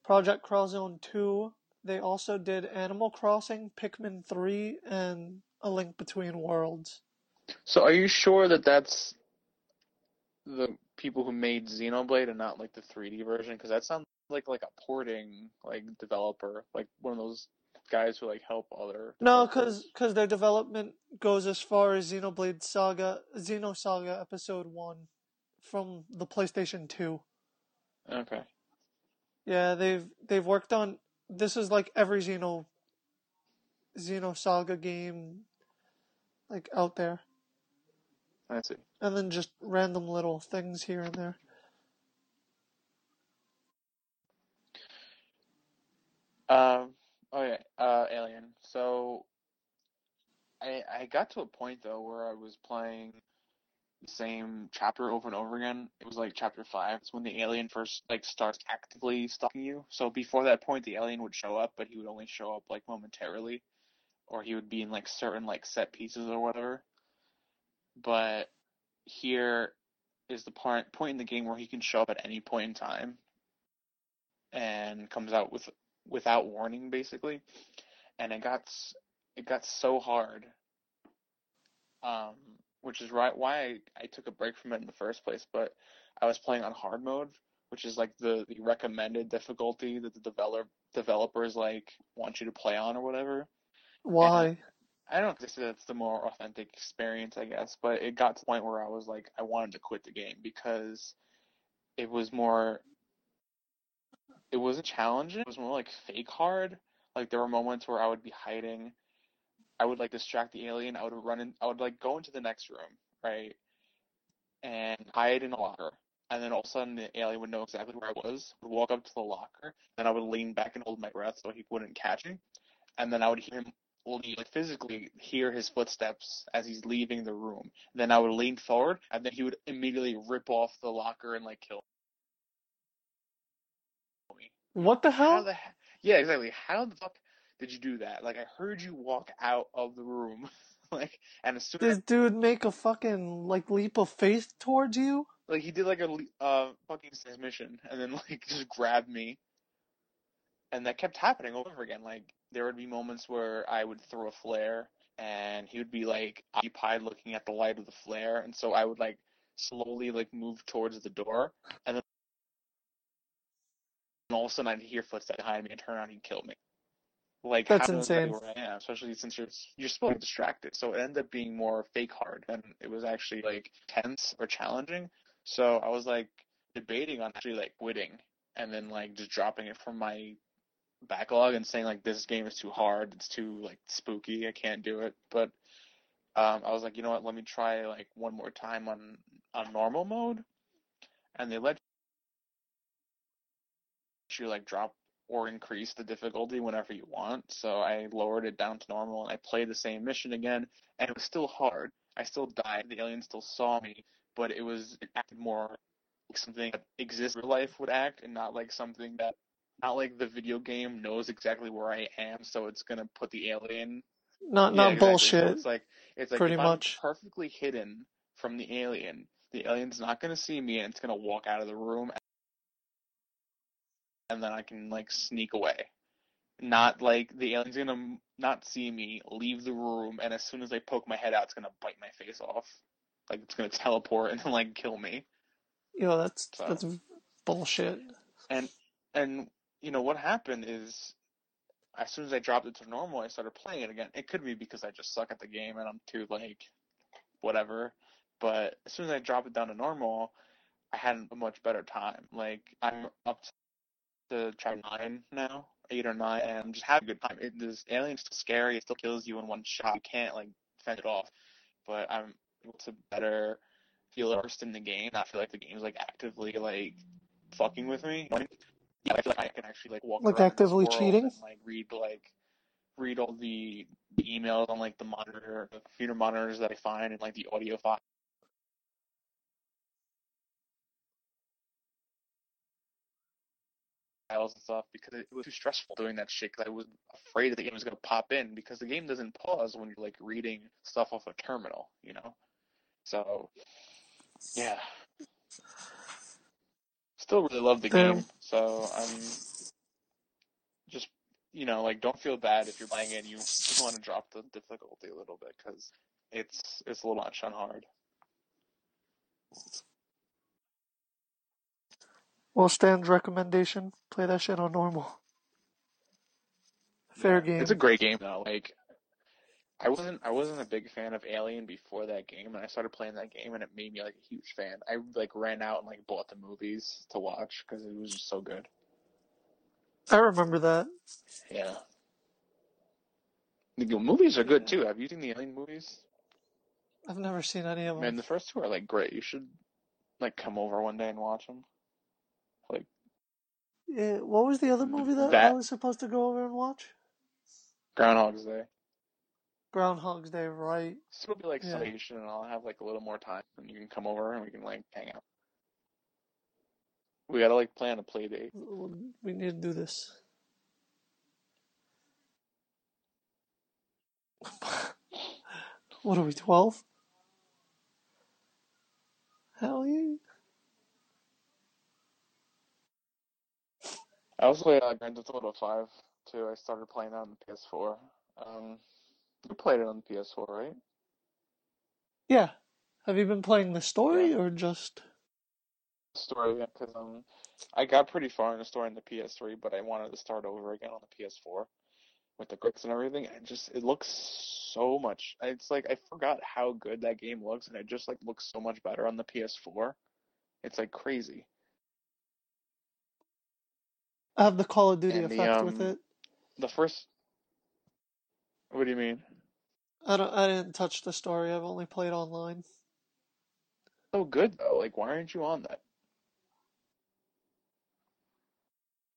Speaker 2: Project Cross Zone 2. They also did Animal Crossing, Pikmin 3, and A Link Between Worlds.
Speaker 1: so are you sure that that's the people who made Xenoblade and not like the 3D version? Because that sounds like like a porting like developer, like one of those guys who like help other
Speaker 2: No,
Speaker 1: because
Speaker 2: because their development goes as far as Xenoblade Saga, Xenosaga Episode 1 from the PlayStation 2.
Speaker 1: Okay.
Speaker 2: Yeah, they've they've worked on this is like every Xeno Xenosaga game like out there.
Speaker 1: I see.
Speaker 2: And then just random little things here and there.
Speaker 1: Um. Oh yeah. Uh, Alien. So I I got to a point though where I was playing the same chapter over and over again. It was like chapter five. It's when the alien first like starts actively stalking you. So before that point, the alien would show up, but he would only show up like momentarily, or he would be in like certain like set pieces or whatever. But here is the point point in the game where he can show up at any point in time and comes out with without warning basically. And it got it got so hard um, which is right why I, I took a break from it in the first place. But I was playing on hard mode, which is like the, the recommended difficulty that the developer developers like want you to play on or whatever.
Speaker 2: Why?
Speaker 1: I don't know if that's the more authentic experience, I guess, but it got to the point where I was like, I wanted to quit the game because it was more, it wasn't challenging. It was more like fake hard. Like there were moments where I would be hiding. I would like distract the alien. I would run in. I would like go into the next room, right, and hide in a locker. And then all of a sudden, the alien would know exactly where I was. Would walk up to the locker. Then I would lean back and hold my breath so he wouldn't catch me. And then I would hear him, like physically hear his footsteps as he's leaving the room. Then I would lean forward, and then he would immediately rip off the locker and like kill.
Speaker 2: What the
Speaker 1: How
Speaker 2: hell?
Speaker 1: the yeah, exactly. How the fuck did you do that? Like I heard you walk out of the room, like, and as soon as
Speaker 2: This dude make a fucking like leap of faith towards you?
Speaker 1: like he did like a uh fucking transmission, and then like just grabbed me, and that kept happening over and over again. Like there would be moments where I would throw a flare, and he would be like occupied looking at the light of the flare, and so I would like slowly like move towards the door, and then all of a sudden I'd hear footsteps behind me and turn around and kill me. Like
Speaker 2: That's insane.
Speaker 1: where I am, especially since you're you're supposed to be distracted. So it ended up being more fake hard than it was actually like tense or challenging. So I was like debating on actually like quitting and then like just dropping it from my backlog and saying like this game is too hard, it's too like spooky, I can't do it. But um, I was like, you know what, let me try like one more time on on normal mode, and they let you like drop or increase the difficulty whenever you want. So I lowered it down to normal and I played the same mission again, and it was still hard. I still died. The alien still saw me, but it was it acted more like something that exists in real life would act, and not like something that not like the video game knows exactly where I am, so it's gonna put the alien.
Speaker 2: Not
Speaker 1: Yeah,
Speaker 2: not
Speaker 1: exactly. So
Speaker 2: bullshit.
Speaker 1: it's like it's like
Speaker 2: pretty much.
Speaker 1: I'm perfectly hidden from the alien, the alien's not gonna see me, and it's gonna walk out of the room, and then I can like sneak away. Not like the alien's gonna not see me, leave the room, and as soon as I poke my head out, it's gonna bite my face off. Like it's gonna teleport and like kill me.
Speaker 2: You know that's
Speaker 1: So-
Speaker 2: that's bullshit.
Speaker 1: And and you know what happened is as soon as I dropped it to normal, I started playing it again. It could be because I just suck at the game and I'm too like whatever. But as soon as I dropped it down to normal, I had a much better time. Like I'm up to chapter nine now, eight or nine, and just having a good time. It, this alien's still scary. It still kills you in one shot. You can't like fend it off. But I'm able to better feel immersed in the game. Not feel like the game's like actively like fucking with me. I mean? Yeah, I feel like I can actually like walk
Speaker 2: Like actively cheating?
Speaker 1: and like read like read all the, the emails on like the monitor, the computer monitors that I find, and like the audio file. And stuff because it was too stressful doing that shit because I was afraid that the game was going to pop in because the game doesn't pause when you're like reading stuff off a terminal, you know? So, yeah. Still really love the game, so I'm just, you know, like don't feel bad if you're playing it and you just want to drop the difficulty a little bit because it's, it's a little much on hard.
Speaker 2: Well, Stan's recommendation: play that shit on normal. Fair game.
Speaker 1: It's a great game though. Like I wasn't I wasn't a big fan of Alien before that game, and I started playing that game, and it made me like a huge fan. I like ran out and like bought the movies to watch because it was just so good.
Speaker 2: I remember that.
Speaker 1: Yeah. The movies are good too. Have you seen the Alien movies?
Speaker 2: I've never seen any of them.
Speaker 1: Man, the first two are like great. You should like come over one day and watch them.
Speaker 2: Yeah, what was the other mm, movie that,
Speaker 1: That-
Speaker 2: I was supposed to go over and watch?
Speaker 1: Groundhog's Day.
Speaker 2: Groundhog's Day, right?
Speaker 1: So it'll be like
Speaker 2: Yeah.
Speaker 1: Salvation, and I'll have like a little more time, and you can come over and we can like hang out. We gotta like plan a play date.
Speaker 2: We need to do this. what are we, 12? Hell yeah.
Speaker 1: I also played uh, Grand Theft Auto 5 too. I started playing that on the PS4. Um, you played it on the PS4, right?
Speaker 2: Yeah. Have you been playing the story or just.
Speaker 1: Story, because um, I got pretty far in the story on the PS3, but I wanted to start over again on the PS4 with the graphics and everything. And just it looks so much. It's like I forgot how good that game looks, and it just like looks so much better on the PS4. It's like crazy.
Speaker 2: I have the Call of Duty
Speaker 1: And the,
Speaker 2: effect with
Speaker 1: um,
Speaker 2: it.
Speaker 1: The first. What do you mean?
Speaker 2: I don't. I didn't touch the story. I've only played online.
Speaker 1: So good though. Like, why aren't you on that?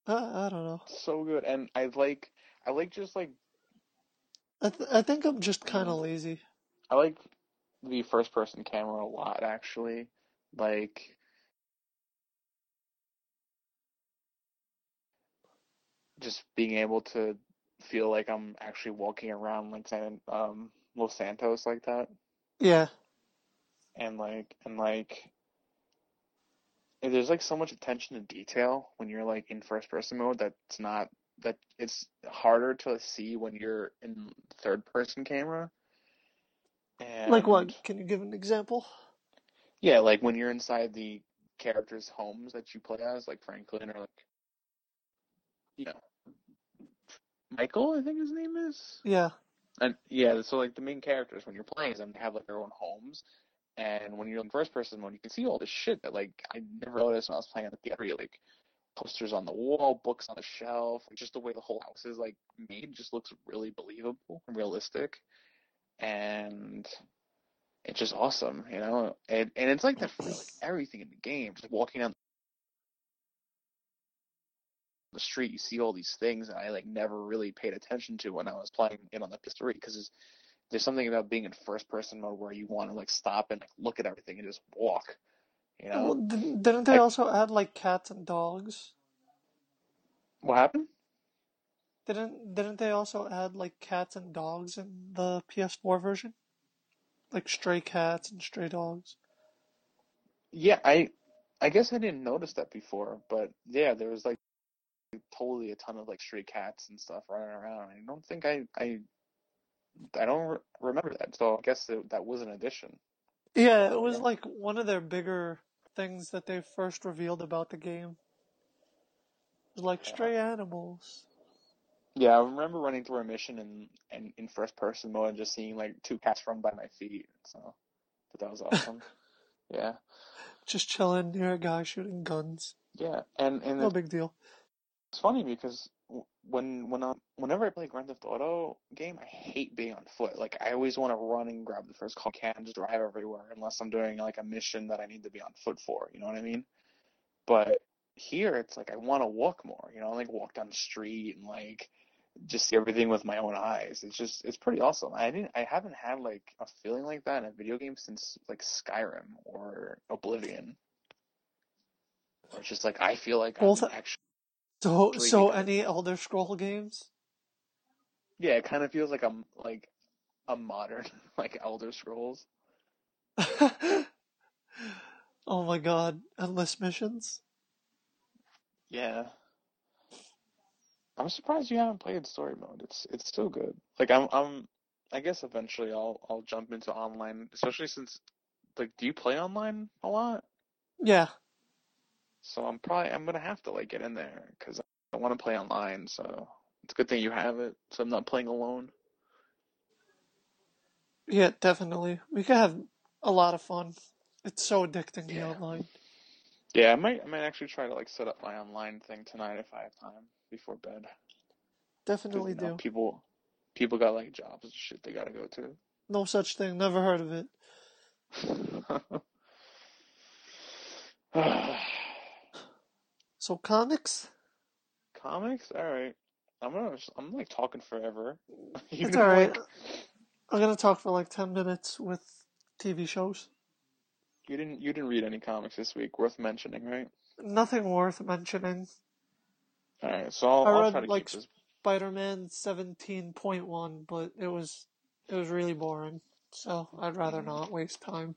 Speaker 2: I, I don't know.
Speaker 1: So good, and I like. I like just like
Speaker 2: I th- I think I'm just kind of lazy.
Speaker 1: I like the first person camera a lot actually. Like just being able to feel like I'm actually walking around like San um Los Santos like that.
Speaker 2: Yeah.
Speaker 1: And like and like there's like so much attention to detail when you're like in first person mode that's not that it's harder to see when you're in third person camera. And
Speaker 2: Like what? Can you give an example?
Speaker 1: Yeah, like when you're inside the characters' homes that you play as, like Franklin or like you know, Michael, I think his name is.
Speaker 2: Yeah.
Speaker 1: And yeah, so like the main characters when you're playing them, they have like their own homes, and when you're in first person mode, you can see all this shit that like I never noticed when I was playing on the PS3, like posters on the wall, books on the shelf, like just the way the whole house is like made just looks really believable and realistic, and it's just awesome, you know. And and it's like that for like everything in the game. Just walking down the street, you see all these things I like never really paid attention to when I was playing it on the PS3 because there's something about being in first person mode where you want to like stop and like look at everything and just walk. You know?
Speaker 2: Well, didn't, didn't they
Speaker 1: Like-
Speaker 2: also add like cats and dogs?
Speaker 1: What happened?
Speaker 2: Didn't didn't they also add like cats and dogs in the PS4 version? Like stray cats and stray dogs.
Speaker 1: Yeah, I I guess I didn't notice that before, but yeah, there was like totally a ton of like stray cats and stuff running around. I don't think I I I don't re- remember that, so I guess that, that was an addition.
Speaker 2: Yeah, it was
Speaker 1: Yeah.
Speaker 2: like one of their bigger things that they first revealed about the game. It like
Speaker 1: Yeah.
Speaker 2: stray animals.
Speaker 1: Yeah, I remember running through a mission in in, in first person mode and just seeing like two cats run by my feet. So but that was awesome. yeah,
Speaker 2: Just chilling near a guy shooting guns.
Speaker 1: yeah, and and
Speaker 2: No
Speaker 1: it's
Speaker 2: big deal.
Speaker 1: Funny because when when I whenever I play Grand Theft Auto game, I hate being on foot. Like I always want to run and grab the first car I can just drive everywhere, unless I'm doing like a mission that I need to be on foot for. You know what I mean? But here it's like I want to walk more. You know, like walk down the street and like just see everything with my own eyes. It's just it's pretty awesome. I didn't I haven't had like a feeling like that in a video game since like Skyrim or Oblivion. Or it's just like I feel like
Speaker 2: Both-
Speaker 1: I'm actually
Speaker 2: So so any Elder Scroll games?
Speaker 1: Yeah, it kind of feels like I'm like a modern like Elder Scrolls.
Speaker 2: oh my god, endless missions?
Speaker 1: Yeah. I'm surprised you haven't played story mode. It's it's still good. Like I'm I'm I guess eventually I'll I'll jump into online, especially since like do you play online a lot?
Speaker 2: Yeah.
Speaker 1: So I'm probably I'm gonna have to like get in there because I want to play online. So it's a good thing you have it, so I'm not playing alone.
Speaker 2: Yeah, definitely. We could have a lot of fun. It's so addicting
Speaker 1: Yeah.
Speaker 2: online.
Speaker 1: Yeah, I might I might actually try to like set up my online thing tonight if I have time before bed.
Speaker 2: Definitely
Speaker 1: you know,
Speaker 2: do.
Speaker 1: people people got like jobs and shit they gotta go to.
Speaker 2: No such thing. Never heard of it. So comics?
Speaker 1: Comics? Alright. I'm gonna I'm like talking forever. You
Speaker 2: It's
Speaker 1: know,
Speaker 2: alright.
Speaker 1: like,
Speaker 2: I'm gonna talk for like 10 minutes with TV shows.
Speaker 1: you didn't you didn't read any comics this week worth mentioning, right?
Speaker 2: Nothing worth mentioning.
Speaker 1: Alright, so I'll,
Speaker 2: I
Speaker 1: I'll
Speaker 2: read,
Speaker 1: try to
Speaker 2: like,
Speaker 1: keep this
Speaker 2: Spider-Man 17.1, but it was it was really boring. So I'd rather
Speaker 1: Mm.
Speaker 2: not waste time.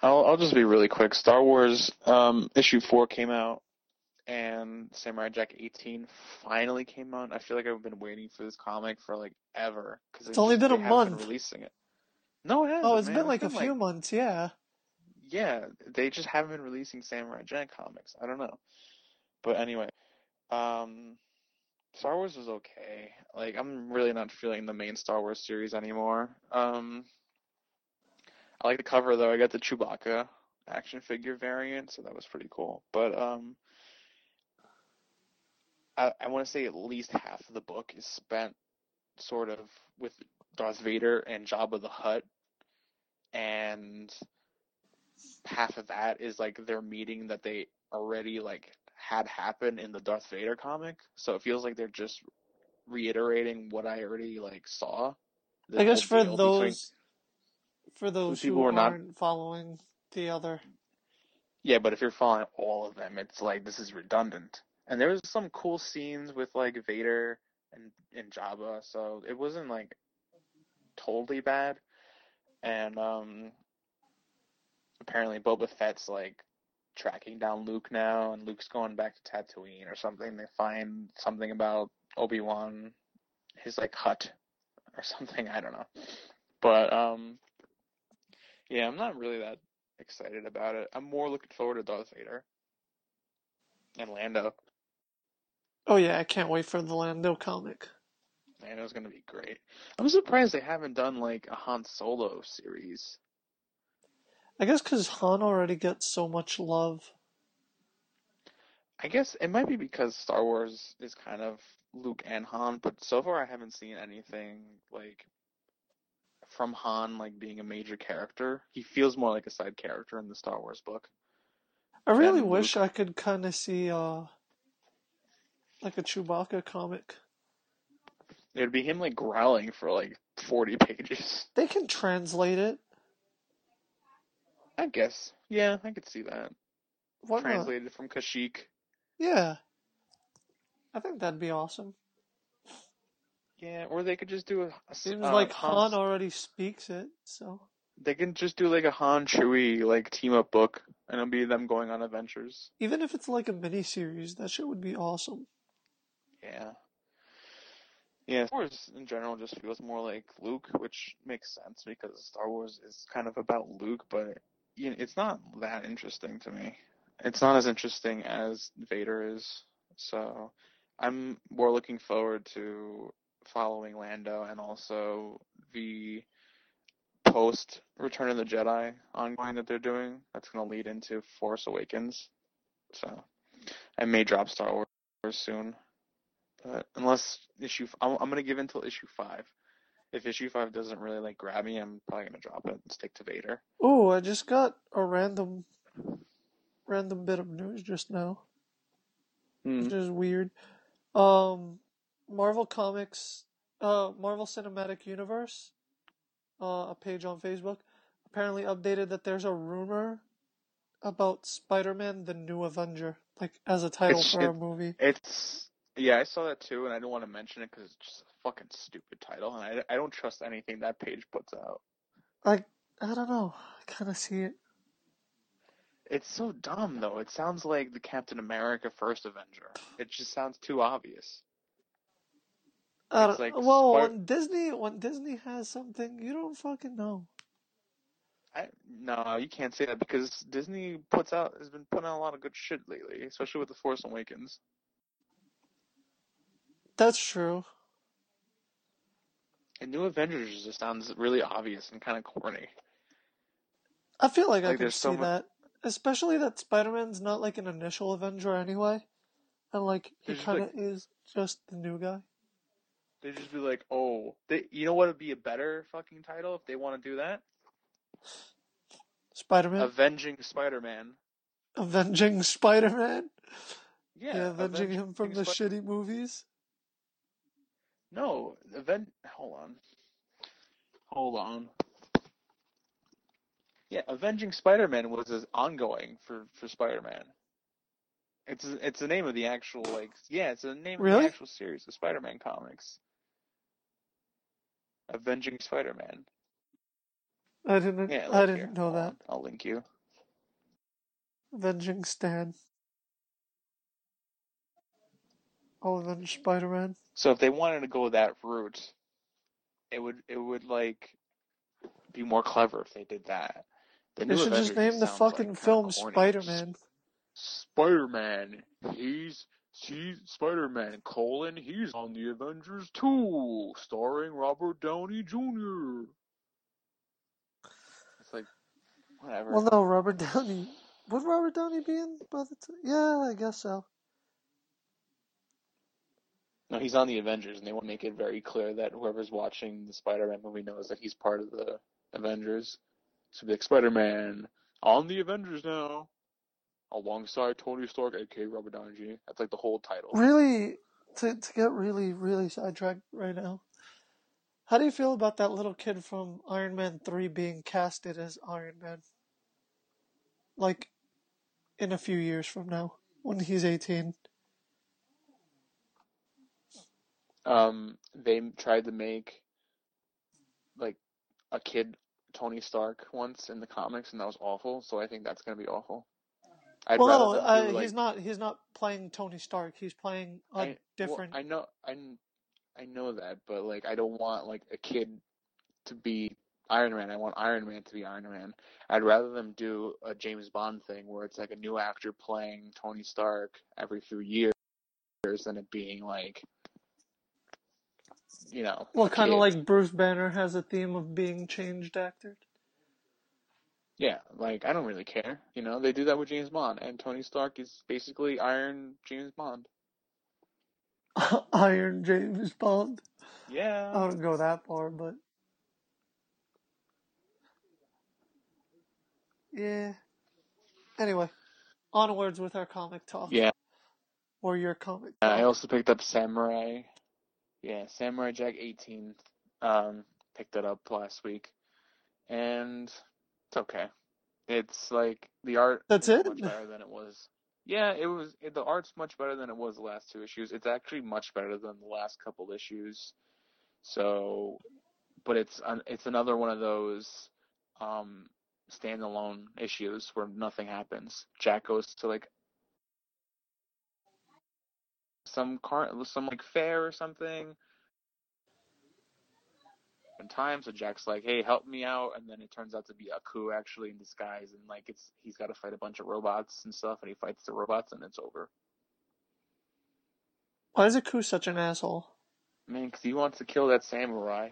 Speaker 1: I'll I'll just be really quick. Star Wars um issue four came out and Samurai Jack 18 finally came out. I feel like I've been waiting for this comic for like ever because
Speaker 2: It's only been a month.
Speaker 1: Been releasing it. No, it hasn't.
Speaker 2: Oh, it's
Speaker 1: man.
Speaker 2: been like a
Speaker 1: been,
Speaker 2: few months, yeah.
Speaker 1: Yeah, they just haven't been releasing Samurai Jack comics. I don't know. But anyway, um, Star Wars is okay. Like, I'm really not feeling the main Star Wars series anymore. Um, I like the cover though. I got the Chewbacca action figure variant, so that was pretty cool. But um, I I want to say at least half of the book is spent sort of with Darth Vader and Jabba the Hutt, and half of that is like their meeting that they already like had happen in the Darth Vader comic. So it feels like they're just reiterating what I already like saw.
Speaker 2: I guess for those for those
Speaker 1: people
Speaker 2: who
Speaker 1: who are not-
Speaker 2: aren't following the other
Speaker 1: Yeah, but if you're following all of them, it's like this is redundant. And there was some cool scenes with like Vader and and Jabba, so it wasn't like totally bad. And um apparently Boba Fett's like tracking down Luke now, and Luke's going back to Tatooine or something. They find something about Obi Wan, his like hut or something. I don't know, but um, yeah, I'm not really that excited about it. I'm more looking forward to Darth Vader and Lando.
Speaker 2: Oh yeah, I can't wait for the Lando comic.
Speaker 1: Was gonna be great. I'm surprised they haven't done like a Han Solo series.
Speaker 2: I guess because Han already gets so much love.
Speaker 1: I guess it might be because Star Wars is kind of Luke and Han, but so far I haven't seen anything like from Han like being a major character. He feels more like a side character in the Star Wars book.
Speaker 2: I really
Speaker 1: Than
Speaker 2: wish
Speaker 1: Luke.
Speaker 2: I could kind of see uh like a Chewbacca comic.
Speaker 1: It'd be him like growling for like 40 pages.
Speaker 2: They can translate it.
Speaker 1: I guess. Yeah, I could see that.
Speaker 2: Why not?
Speaker 1: Translated from Kashyyyk.
Speaker 2: Yeah. I think that'd be awesome.
Speaker 1: Yeah, or they could just do a,
Speaker 2: Seems
Speaker 1: uh,
Speaker 2: like
Speaker 1: Han-
Speaker 2: Han already speaks it, so.
Speaker 1: They can just do like a Han Chewie like team up book, and it'll be them going on adventures.
Speaker 2: Even if it's like a mini series, that shit would be awesome.
Speaker 1: Yeah. Yeah, Star Wars in general just feels more like Luke, which makes sense because Star Wars is kind of about Luke, but you know, it's not that interesting to me. It's not as interesting as Vader is. So I'm more looking forward to following Lando and also the post Return of the Jedi ongoing that they're doing. That's going to lead into Force Awakens. So I may drop Star Wars soon. But unless issue, I'm, I'm gonna give until issue five. If issue five doesn't really like grab me, I'm probably gonna drop it and stick to Vader.
Speaker 2: Oh, I just got a random, random bit of news just now,
Speaker 1: Hmm.
Speaker 2: which is weird. Um, Marvel Comics, uh, Marvel Cinematic Universe, uh, a page on Facebook, apparently updated that there's a rumor about Spider-Man: The New Avenger, like as a title
Speaker 1: It's-
Speaker 2: for a movie.
Speaker 1: It's yeah, I saw that too, and I don't want to mention it because it's just a fucking stupid title, and I, I don't trust anything that page puts out.
Speaker 2: Like, I don't know, I kind of see it.
Speaker 1: It's so dumb though. It sounds like the Captain America First Avenger. It just sounds too obvious.
Speaker 2: Don't, uh,
Speaker 1: like
Speaker 2: well,
Speaker 1: Spar-
Speaker 2: when Disney when Disney has something, you don't fucking know.
Speaker 1: I no, you can't say that because Disney puts out has been putting out a lot of good shit lately, especially with the Force Awakens.
Speaker 2: That's true.
Speaker 1: And New Avengers just sounds really obvious and kind of corny.
Speaker 2: I feel like I can
Speaker 1: so
Speaker 2: see
Speaker 1: mu-
Speaker 2: that, especially that Spider-Man's not like an initial Avenger anyway, and like he kind
Speaker 1: like-
Speaker 2: of is just the new guy.
Speaker 1: They just be like, oh, they, you know what would be a better fucking title if they want to do that?
Speaker 2: Spider-Man,
Speaker 1: Avenging Spider-Man.
Speaker 2: avenging Spider-Man,
Speaker 1: Yeah,
Speaker 2: yeah, avenging him from the
Speaker 1: Spi-
Speaker 2: shitty movies.
Speaker 1: No, event. Hold on. Hold on. Yeah, Avenging Spider-Man was as ongoing for for Spider-Man. It's it's the name of the actual like yeah, it's the name of the actual series of Spider-Man comics. Avenging Spider-Man.
Speaker 2: I didn't,
Speaker 1: Yeah,
Speaker 2: I didn't
Speaker 1: here.
Speaker 2: know
Speaker 1: Hold
Speaker 2: that.
Speaker 1: I'll link you.
Speaker 2: Avenging Stan. Oh, I'll avenge Spider-Man.
Speaker 1: So if they wanted to go that route, it would it would like be more clever if they did that. The
Speaker 2: They should just name the
Speaker 1: sounds, like,
Speaker 2: fucking film. Spider-Man.
Speaker 1: Spider-Man. He's he's Spider-Man. Colon. He's on the Avengers too, starring Robert Downey Jr. It's like whatever.
Speaker 2: Well, no, Robert Downey. Would Robert Downey be in by the t- Yeah, I guess so.
Speaker 1: No, he's on the Avengers, and they want to make it very clear that whoever's watching the Spider-Man movie knows that he's part of the Avengers. So be like Spider-Man on the Avengers now, alongside Tony Stark, aka Robert Downey Jr. That's like the whole title.
Speaker 2: Really, to to get really really sidetracked right now. How do you feel about that little kid from Iron Man 3 being casted as Iron Man? Like, in a few years from now, when he's 18.
Speaker 1: Um, they tried to make like a kid Tony Stark once in the comics, and that was awful. So I think that's gonna be awful. I'd
Speaker 2: well, no, uh,
Speaker 1: like,
Speaker 2: he's not. He's not playing Tony Stark. He's playing a
Speaker 1: I- well,
Speaker 2: different.
Speaker 1: I know, I, I know that, but like, I don't want like a kid to be Iron Man. I want Iron Man to be Iron Man. I'd rather them do a James Bond thing where it's like a new actor playing Tony Stark every few years. than it being like, you know,
Speaker 2: Well, kind of like Bruce Banner has a theme of being changed actor.
Speaker 1: Yeah, like I don't really care. You know, they do that with James Bond, and Tony Stark is basically Iron James Bond.
Speaker 2: Iron James Bond.
Speaker 1: Yeah.
Speaker 2: I wouldn't go that far, but yeah. Anyway, onwards with our comic talk.
Speaker 1: Yeah.
Speaker 2: Or your comic
Speaker 1: I also picked up Samurai. Yeah, Samurai Jack 18. Um, picked it up last week, and it's okay. It's like the art
Speaker 2: That's
Speaker 1: is
Speaker 2: it?
Speaker 1: much better than it was. Yeah, it was. It, the art's much better than it was the last two issues. It's actually much better than the last couple issues. So, but it's it's another one of those um standalone issues where nothing happens. Jack goes to like some car, some like fair or something. In time, so Jack's like, "Hey, help me out," and then it turns out to be Aku actually in disguise, and like it's he's got to fight a bunch of robots and stuff, and he fights the robots, and it's over.
Speaker 2: Why is Aku such an asshole?
Speaker 1: Man, 'cause he wants to kill that samurai.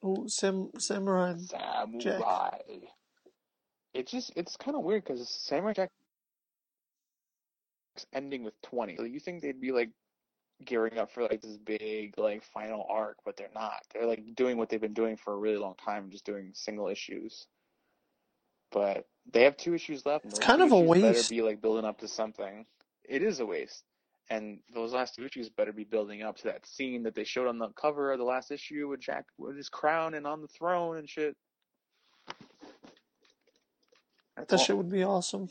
Speaker 2: Oh, Sam, Samurai.
Speaker 1: Samurai. It's just it's kind of weird because Samurai Jack's ending with twenty. So you think they'd be like gearing up for like this big like final arc, but they're not. They're like doing what they've been doing for a really long time, just doing single issues. But they have two issues left.
Speaker 2: It's kind of a waste.
Speaker 1: Better be like building up to something. It is a waste. And those last two issues better be building up to that scene that they showed on the cover of the last issue with Jack with his crown and on the throne and shit. That's
Speaker 2: That
Speaker 1: all.
Speaker 2: shit would be awesome.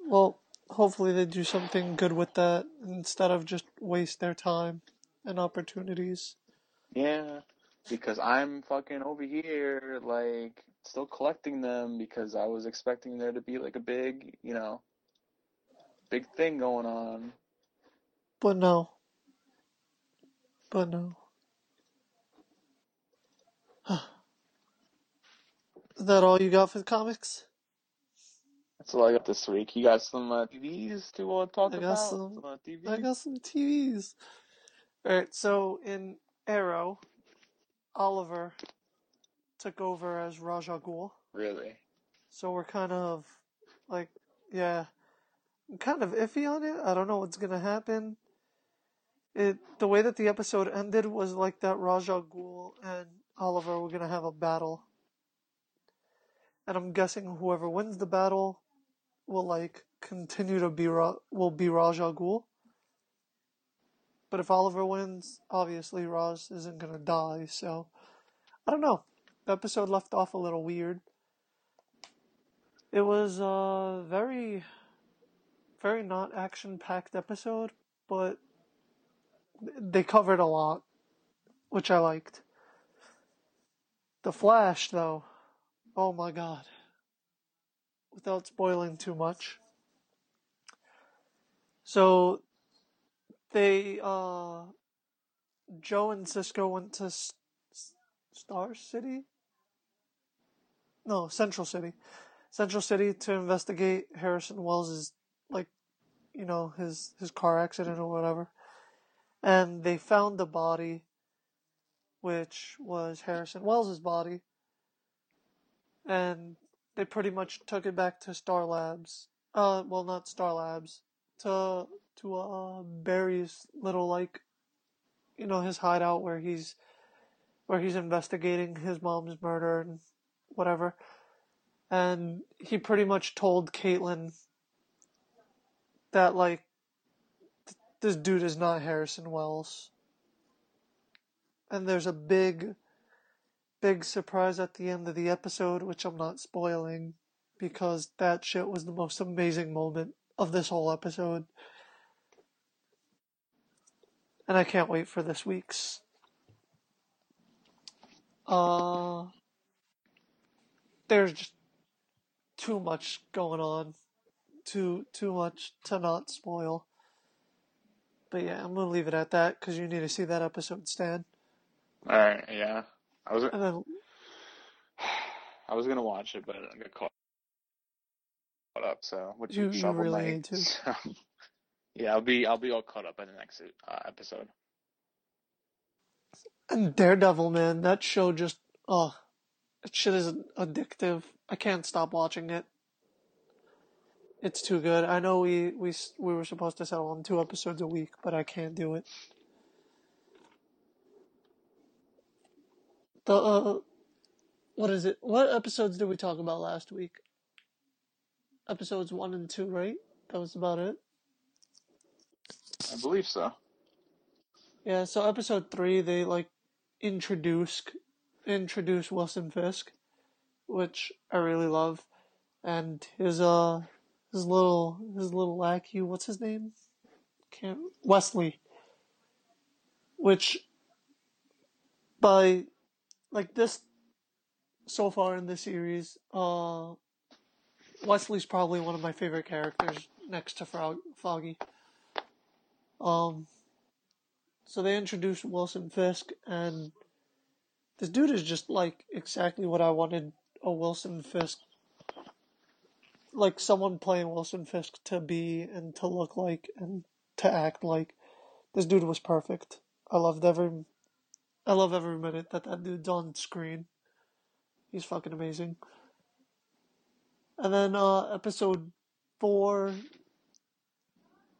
Speaker 2: Well, hopefully they do something good with that instead of just waste their time and opportunities.
Speaker 1: Yeah, because I'm fucking over here, like, still collecting them because I was expecting there to be, like, a big, you know, big thing going on.
Speaker 2: But no. But no. Is that all you got for the comics?
Speaker 1: That's all I got this week. You got some uh, TVs to uh, talk
Speaker 2: I
Speaker 1: about?
Speaker 2: some-
Speaker 1: uh, TV?
Speaker 2: I got some TVs. Alright, so in Arrow, Oliver took over as Ra's al Ghul.
Speaker 1: Really?
Speaker 2: So we're kind of like, yeah, I'm kind of iffy on it. I don't know what's gonna happen. It the way that the episode ended was like that Ra's al Ghul and Oliver were gonna have a battle, and I'm guessing whoever wins the battle will like continue to be Ra- will be Ra's al Ghul. But if Oliver wins, obviously Ra's isn't gonna die. So I don't know. The episode left off a little weird. It was a very, very not action packed episode, but they covered a lot, which I liked. The Flash, though, oh my god. Without spoiling too much. So, they, uh, Joe and Cisco went to S- S- Star City? No, Central City. Central City to investigate Harrison Wells's like you know his his car accident or whatever. And they found the body which was Harrison Wells's body. And they pretty much took it back to Star Labs. Uh well not Star Labs. To to uh Barry's little like you know his hideout where he's where he's investigating his mom's murder and whatever and he pretty much told Caitlin that like th- this dude is not Harrison Wells. And there's a big big surprise at the end of the episode which I'm not spoiling because that shit was the most amazing moment of this whole episode. And I can't wait for this week's uh there's just too much going on. Too too much to not spoil. But yeah, I'm gonna leave it at that because you need to see that episode, Stan.
Speaker 1: Alright, yeah. I was
Speaker 2: then
Speaker 1: I was gonna watch it, but I got caught up. So which
Speaker 2: You- you really
Speaker 1: Knight.
Speaker 2: need to.
Speaker 1: So, yeah, I'll be I'll be all caught up in the next uh, episode.
Speaker 2: And Daredevil, man, that show just, oh, that shit is addictive. I can't stop watching it. It's too good. I know we, we, we were supposed to settle on two episodes a week, but I can't do it. The, uh, what is it? What episodes did we talk about last week? Episodes one and two, right? That was about it.
Speaker 1: I believe so.
Speaker 2: Yeah, so episode three, they like introduce introduce Wilson Fisk, which I really love, and his uh his little his little lackey, what's his name? Can't Wesley, which by like this so far in the series, uh, Wesley's probably one of my favorite characters next to Frog Foggy. Um. So they introduced Wilson Fisk, and this dude is just like exactly what I wanted a Wilson Fisk, like someone playing Wilson Fisk to be and to look like and to act like. This dude was perfect. I loved every, I love every minute that that dude's on screen. He's fucking amazing. And then uh, episode four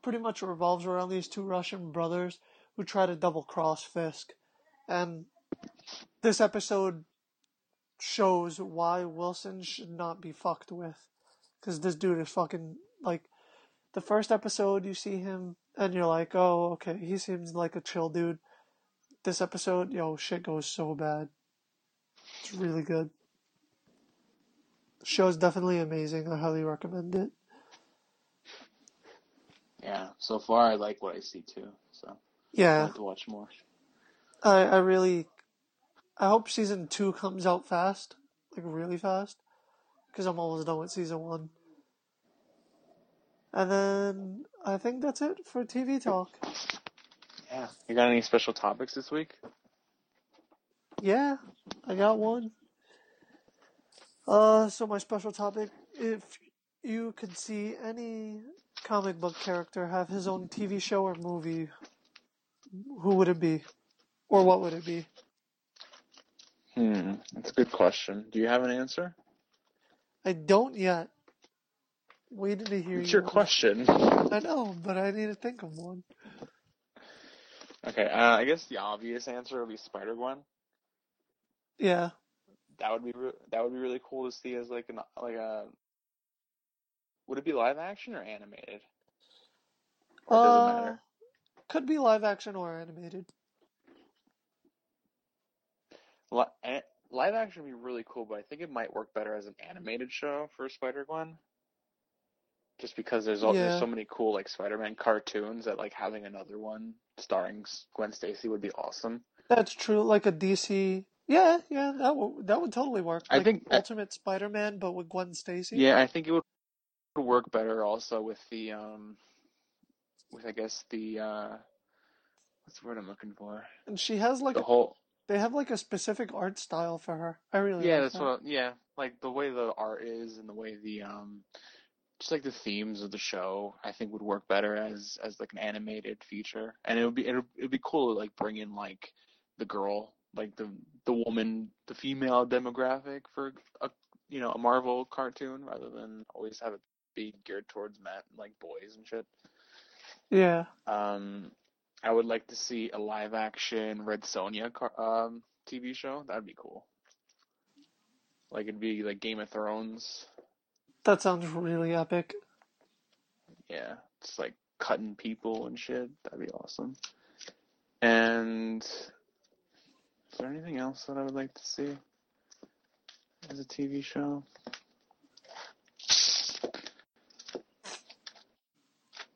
Speaker 2: pretty much revolves around these two Russian brothers who try to double cross Fisk. And this episode shows why Wilson should not be fucked with. Because this dude is fucking, like, the first episode you see him and you're like, oh, okay, he seems like a chill dude. This episode, yo, shit goes so bad. It's really good. The show's definitely amazing. I highly recommend it.
Speaker 1: Yeah, so far I like what I see too. So
Speaker 2: Yeah,
Speaker 1: to watch more.
Speaker 2: I, I really, I hope season two comes out fast, like really fast, because I'm almost done with season one. And then I think that's it for TV talk.
Speaker 1: Yeah. You got any special topics this week?
Speaker 2: Yeah, I got one. Uh, so my special topic, if you could see any comic book character have his own TV show or movie, who would it be? Or what would it be?
Speaker 1: Hmm, that's a good question. Do you have an answer?
Speaker 2: I don't yet. Waiting to hear
Speaker 1: It's
Speaker 2: you.
Speaker 1: your question.
Speaker 2: I know, but I need to think of one.
Speaker 1: Okay, uh, I guess the obvious answer would be Spider Gwen.
Speaker 2: Yeah.
Speaker 1: That would be re- that would be really cool to see as like an like a. Would it be live action or animated? Or
Speaker 2: Uh,
Speaker 1: matter?
Speaker 2: could be live action or animated.
Speaker 1: Li- live action would be really cool, but I think it might work better as an animated show for Spider Gwen. Just because there's all,
Speaker 2: Yeah.
Speaker 1: there's so many cool like Spider-Man cartoons that like having another one starring Gwen Stacy would be awesome.
Speaker 2: That's true. Like a DC. Yeah, yeah, that would that would totally work.
Speaker 1: I
Speaker 2: Like
Speaker 1: think-
Speaker 2: Ultimate Spider-Man, but with Gwen Stacy.
Speaker 1: Yeah, I think it would work better also with the um with I guess the uh what's the word I'm looking for?
Speaker 2: And she has like
Speaker 1: The whole
Speaker 2: they have like a specific art style for her. I really
Speaker 1: Yeah,
Speaker 2: like
Speaker 1: that's
Speaker 2: that.
Speaker 1: what yeah, like the way the art is and the way the um just like the themes of the show I think would work better as as like an animated feature. And it would be it would be cool to like bring in like the girl, like the the woman, the female demographic for a you know, a Marvel cartoon rather than always have it be geared towards men like boys and shit.
Speaker 2: Yeah.
Speaker 1: Um, I would like to see a live action Red Sonja car- um, TV show. That'd be cool. Like it'd be like Game of Thrones.
Speaker 2: That sounds really epic.
Speaker 1: Yeah, it's like cutting people and shit. That'd be awesome. And is there anything else that I would like to see as a TV show?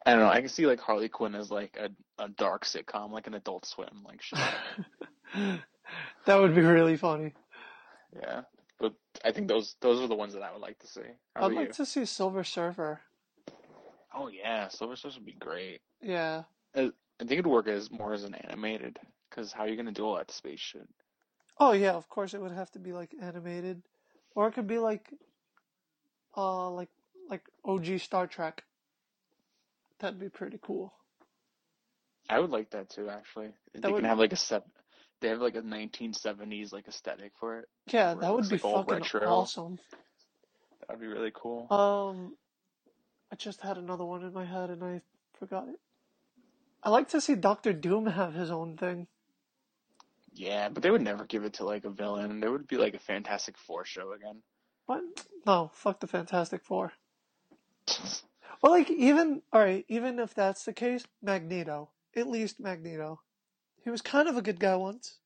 Speaker 1: I don't know. I can see like Harley Quinn as like a, a dark sitcom, like an Adult Swim, like shit.
Speaker 2: that would be really funny.
Speaker 1: Yeah, I think those those are the ones that I would like to see. How
Speaker 2: I'd like
Speaker 1: you?
Speaker 2: to see Silver Surfer.
Speaker 1: Oh yeah, Silver Surfer would be great.
Speaker 2: Yeah.
Speaker 1: I think it'd work as more as an animated, because how are you gonna do all that space shit?
Speaker 2: Oh yeah, of course it would have to be like animated, or it could be like, uh, like like OG Star Trek. That'd be pretty cool.
Speaker 1: I would like that too, actually. They
Speaker 2: would-
Speaker 1: can have like a set. They have like a 1970s like aesthetic for it.
Speaker 2: Yeah, that would be
Speaker 1: like
Speaker 2: fucking
Speaker 1: retro.
Speaker 2: awesome.
Speaker 1: That would be really cool.
Speaker 2: Um, I just had another one in my head and I forgot it. I like to see Doctor Doom have his own thing.
Speaker 1: Yeah, but they would never give it to like a villain. There would be like a Fantastic Four show again.
Speaker 2: What? No, fuck the Fantastic Four. Well, like even all right, even if that's the case, Magneto. At least Magneto. He was kind of a good guy once.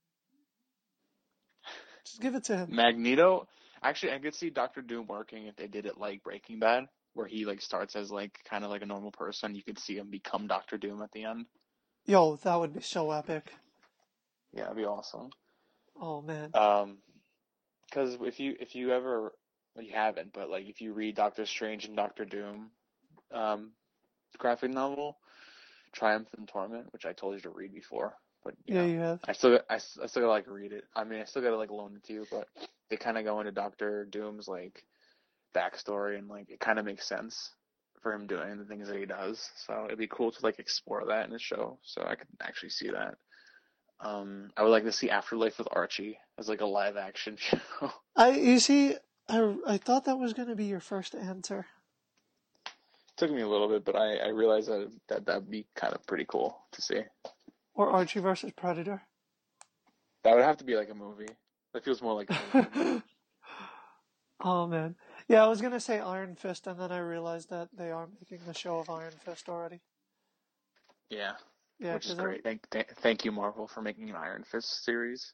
Speaker 2: Just give it to him.
Speaker 1: Magneto. Actually, I could see Doctor Doom working if they did it like Breaking Bad, where he like starts as like kind of like a normal person. You could see him become Doctor Doom at the end.
Speaker 2: Yo, that would be so epic.
Speaker 1: Yeah, that'd be awesome.
Speaker 2: Oh man.
Speaker 1: Um, because if you if you ever well, you haven't, but like if you read Doctor Strange and Doctor Doom, um, graphic novel, Triumph and Torment, which I told you to read before, but you
Speaker 2: Yeah,
Speaker 1: know,
Speaker 2: you have.
Speaker 1: I still I, I still gotta like read it. I mean, I still gotta like loan it to you, but they kind of go into Doctor Doom's like backstory and like it kind of makes sense for him doing the things that he does. So it'd be cool to like explore that in the show. So I could actually see that. Um, I would like to see Afterlife with Archie as like a live action show.
Speaker 2: I you see, I I thought that was gonna be your first answer.
Speaker 1: It Took me a little bit, but I, I realized that that that'd be kind of pretty cool to see.
Speaker 2: Or Archie versus Predator.
Speaker 1: That would have to be like a movie. That feels more like a movie.
Speaker 2: oh man. Yeah, I was gonna say Iron Fist, and then I realized that they are making the show of Iron Fist already.
Speaker 1: yeah,
Speaker 2: Yeah,
Speaker 1: which is great. Thank, th- thank you, Marvel, for making an Iron Fist series.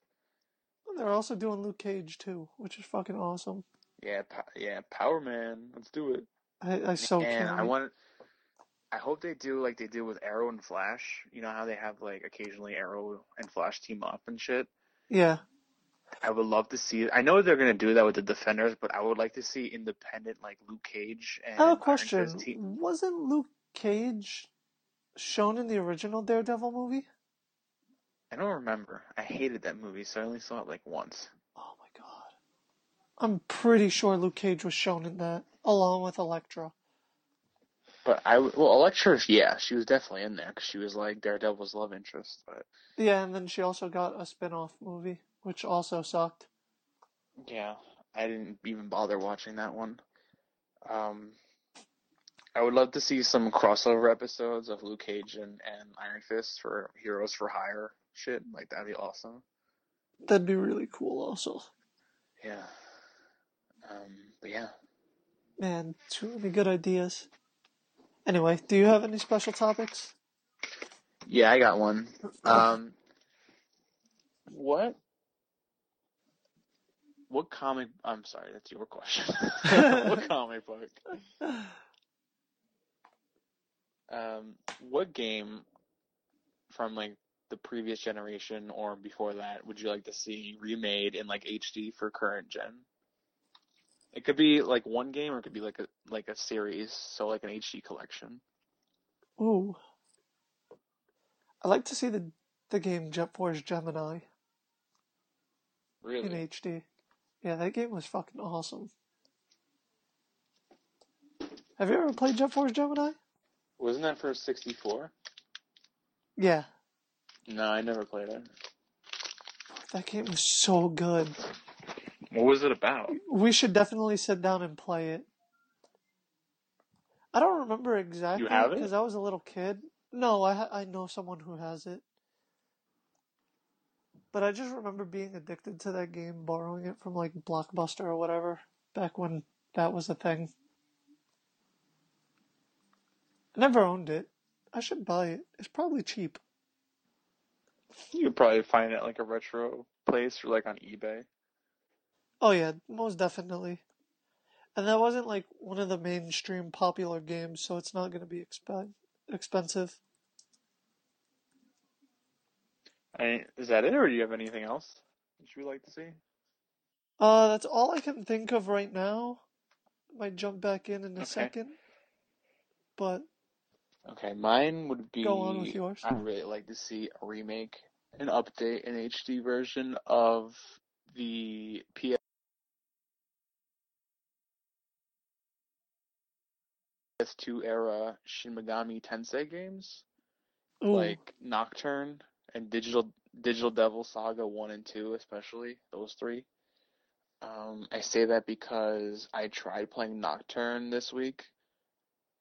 Speaker 2: They're also doing Luke Cage too, which is fucking awesome.
Speaker 1: Yeah, po- yeah, Power Man. Let's do it.
Speaker 2: I, I so
Speaker 1: and
Speaker 2: can't.
Speaker 1: I want. I hope they do like they do with Arrow and Flash. You know how they have like occasionally Arrow and Flash team up and shit.
Speaker 2: Yeah,
Speaker 1: I would love to see. I know they're gonna do that with the Defenders, but I would like to see independent like Luke Cage and
Speaker 2: I have a question.
Speaker 1: Team.
Speaker 2: Wasn't Luke Cage shown in the original Daredevil movie?
Speaker 1: I don't remember. I hated that movie, so I only saw it like once.
Speaker 2: Oh my god. I'm pretty sure Luke Cage was shown in that, along with Elektra.
Speaker 1: But I well, Elektra, yeah, she was definitely in there because she was like Daredevil's love interest. But
Speaker 2: Yeah, and then she also got a spin-off movie, which also sucked.
Speaker 1: yeah, I didn't even bother watching that one. Um, I would love to see some crossover episodes of Luke Cage and, and Iron Fist for Heroes for Hire shit. Like that'd be awesome.
Speaker 2: That'd be really cool also.
Speaker 1: Yeah. Um, but yeah.
Speaker 2: Man, too many good ideas. Anyway, do you have any special topics?
Speaker 1: Yeah, I got one. Um, what? What comic? I'm sorry, that's your question. what comic book? Um, what game from like the previous generation or before that would you like to see remade in like HD for current gen? It could be like one game or it could be like a like a series, so like an HD collection.
Speaker 2: Ooh. I like to see the the game Jet Force Gemini
Speaker 1: Really?
Speaker 2: in HD. Yeah, that game was fucking awesome. Have you ever played Jet Force Gemini?
Speaker 1: Wasn't that for 64?
Speaker 2: Yeah,
Speaker 1: No, I never played it.
Speaker 2: that game was so good.
Speaker 1: What was it about?
Speaker 2: We should definitely sit down and play it. I don't remember exactly
Speaker 1: have it?
Speaker 2: because I was a little kid. No, I ha- I know someone who has it. But I just remember being addicted to that game, borrowing it from like Blockbuster or whatever, back when that was a thing. I never owned it. I should buy it. It's probably cheap.
Speaker 1: You could probably find it at like a retro place or like on eBay.
Speaker 2: Oh yeah, most definitely. And that wasn't like one of the mainstream popular games, so it's not going to be expen- expensive.
Speaker 1: I, is that it, or do you have anything else that you would like to see?
Speaker 2: Uh, that's all I can think of right now. Might jump back in in a
Speaker 1: Okay.
Speaker 2: second. But
Speaker 1: Okay, mine would be.
Speaker 2: Go on with yours.
Speaker 1: I'd really like to see a remake, an update, an HD version of the PS PS2 era Shin Megami Tensei games,
Speaker 2: Ooh,
Speaker 1: like Nocturne and Digital Digital Devil Saga 1 and 2 especially, those three. Um, I say that because I tried playing Nocturne this week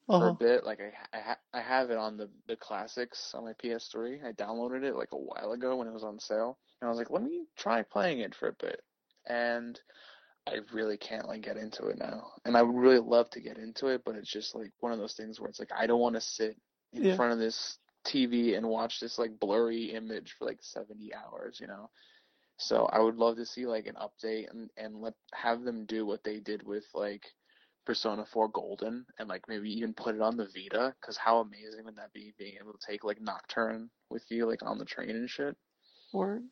Speaker 1: for
Speaker 2: uh-huh.
Speaker 1: a bit. Like I I, ha- I have it on the the classics on my PS3. I downloaded it like a while ago when it was on sale, and I was like, let me try playing it for a bit. And I really can't like get into it now. And I would really love to get into it, but it's just like one of those things where it's like I don't want to sit in
Speaker 2: Yeah.
Speaker 1: front of this TV and watch this like blurry image for like 70 hours, you know. So I would love to see like an update and and let have them do what they did with like Persona 4 Golden and like maybe even put it on the Vita cuz how amazing would that be being able to take like Nocturne with you like on the train and shit.
Speaker 2: Word.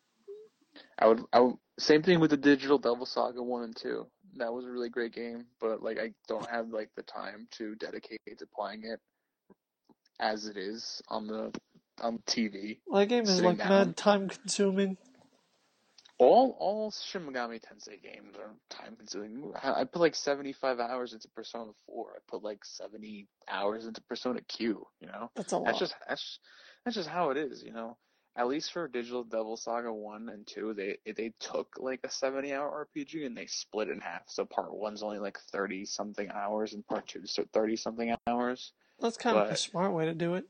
Speaker 1: I would, I would, same thing with the Digital Devil Saga 1 and 2. That was a really great game, but like I don't have like the time to dedicate to playing it as it is on the on TV.
Speaker 2: Well, that game is like
Speaker 1: down.
Speaker 2: mad time consuming.
Speaker 1: All all Shin Megami Tensei games are time consuming. I put like 75 hours into Persona 4. I put like 70 hours into Persona Q, you know?
Speaker 2: That's a lot.
Speaker 1: That's just that's that's just how it is, you know. At least for Digital Devil Saga one and two, they they took like a seventy hour RPG and they split it in half. So part one's only like thirty something hours, and part two is thirty something hours.
Speaker 2: That's kind of a smart way to do it.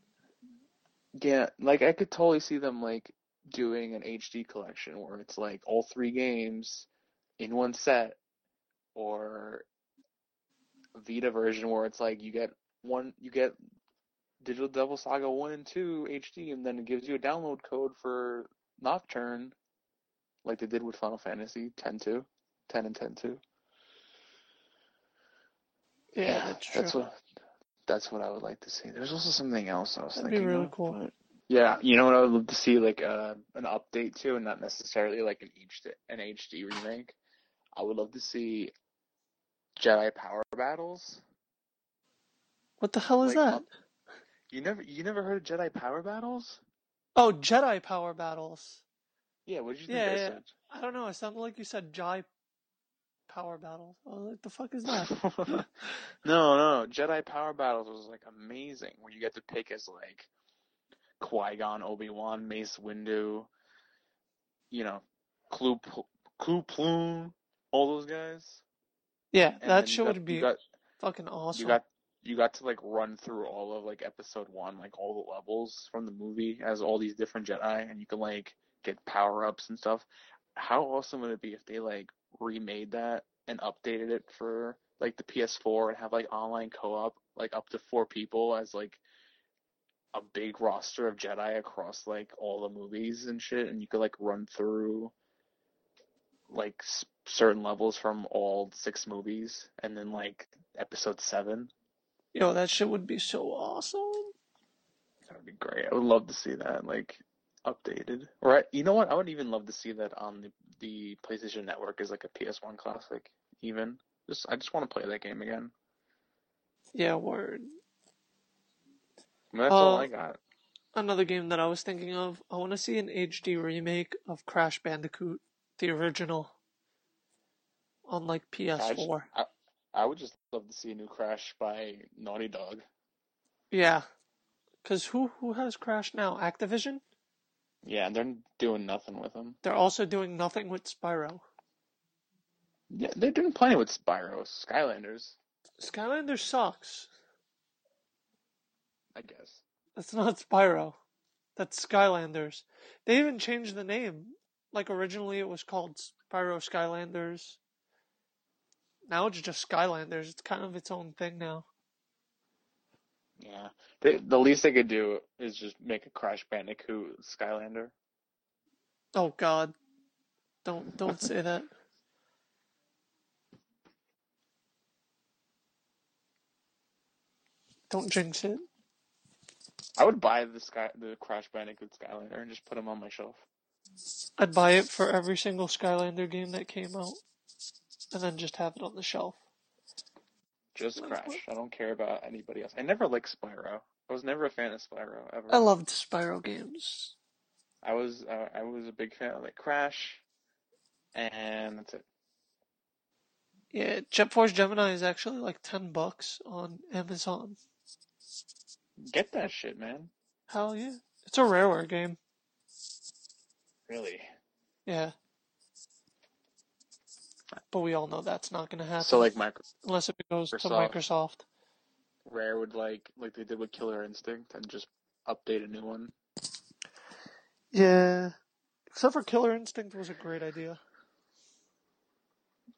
Speaker 1: Yeah, like I could totally see them like doing an HD collection where it's like all three games in one set, or a Vita version where it's like you get one, you get Digital Devil Saga 1 and 2 HD, and then it gives you a download code for Nocturne, like they did with Final Fantasy 10 2, 10 and 10 2.
Speaker 2: Yeah, that's
Speaker 1: that's what that's what I would like to see. There's also something else I was
Speaker 2: That'd be
Speaker 1: thinking
Speaker 2: really
Speaker 1: of,
Speaker 2: cool.
Speaker 1: yeah, you know what I would love to see like uh, an update to, and not necessarily like an HD an HD remake. I would love to see Jedi Power Battles.
Speaker 2: What the hell is
Speaker 1: Like,
Speaker 2: that?
Speaker 1: up- You never you never heard of Jedi Power Battles?
Speaker 2: Oh, Jedi Power Battles.
Speaker 1: Yeah, what did you think
Speaker 2: Yeah,
Speaker 1: I
Speaker 2: yeah.
Speaker 1: said?
Speaker 2: I don't know. It sounded like you said Jai Power Battles. I was like, the fuck is that?
Speaker 1: no, no, Jedi Power Battles was like amazing, where you get to pick as like Qui Gon, Obi Wan, Mace Windu, you know, Clue, Clue Plume, all those guys.
Speaker 2: Yeah,
Speaker 1: And
Speaker 2: that shit
Speaker 1: got-
Speaker 2: would be
Speaker 1: got,
Speaker 2: fucking awesome.
Speaker 1: you got, you got to like run through all of like Episode One, like all the levels from the movie as all these different Jedi, and you can like get power ups and stuff. How awesome would it be if they like remade that and updated it for like the PS4 and have like online co-op, like up to four people as like a big roster of Jedi across like all the movies and shit, and you could like run through like s- certain levels from all six movies, and then like episode seven.
Speaker 2: Yo, that shit would be so awesome.
Speaker 1: That would be great. I would love to see that like updated. Or I, you know what? I would even love to see that on the the PlayStation Network as like a PS1 classic. Even just I just want to play that game again.
Speaker 2: Yeah, word.
Speaker 1: I mean, that's all
Speaker 2: Uh,
Speaker 1: I got.
Speaker 2: Another game that I was thinking of, I want to see an HD remake of Crash Bandicoot, the original, on like
Speaker 1: I, just,
Speaker 2: PS4.
Speaker 1: I, I would just love to see a new Crash by Naughty Dog.
Speaker 2: Yeah, because who who has Crash now? Activision.
Speaker 1: Yeah, and they're doing nothing with them.
Speaker 2: They're also doing nothing with Spyro.
Speaker 1: Yeah, they're doing plenty with Spyro, Skylanders,
Speaker 2: Skylanders sucks.
Speaker 1: I guess.
Speaker 2: That's not Spyro. That's Skylanders. They even changed the name. Like originally it was called Spyro Skylanders. Now it's just Skylanders. It's kind of its own thing now.
Speaker 1: Yeah, they, the least they could do is just make a Crash Bandicoot Skylander.
Speaker 2: Oh God. Don't don't say that. Don't jinx it.
Speaker 1: I would buy the Sky, the Crash Bandicoot Skylander and just put them on my shelf.
Speaker 2: I'd buy it for every single Skylander game that came out. And then just have it on the shelf.
Speaker 1: Just Crash. I don't care about anybody else. I never liked Spyro. I was never a fan of Spyro ever.
Speaker 2: I loved Spyro games.
Speaker 1: I was uh, I was a big fan of like Crash, and that's it.
Speaker 2: Yeah, Jet Force Gemini is actually like ten bucks on Amazon.
Speaker 1: Get that shit, man.
Speaker 2: Hell yeah. It's a rareware game.
Speaker 1: Really.
Speaker 2: Yeah. But we all know that's not going to happen.
Speaker 1: So like Microsoft,
Speaker 2: unless it goes to
Speaker 1: Microsoft. Rare would like like they did with Killer Instinct and just update a new one.
Speaker 2: Yeah. Except for Killer Instinct was a great idea.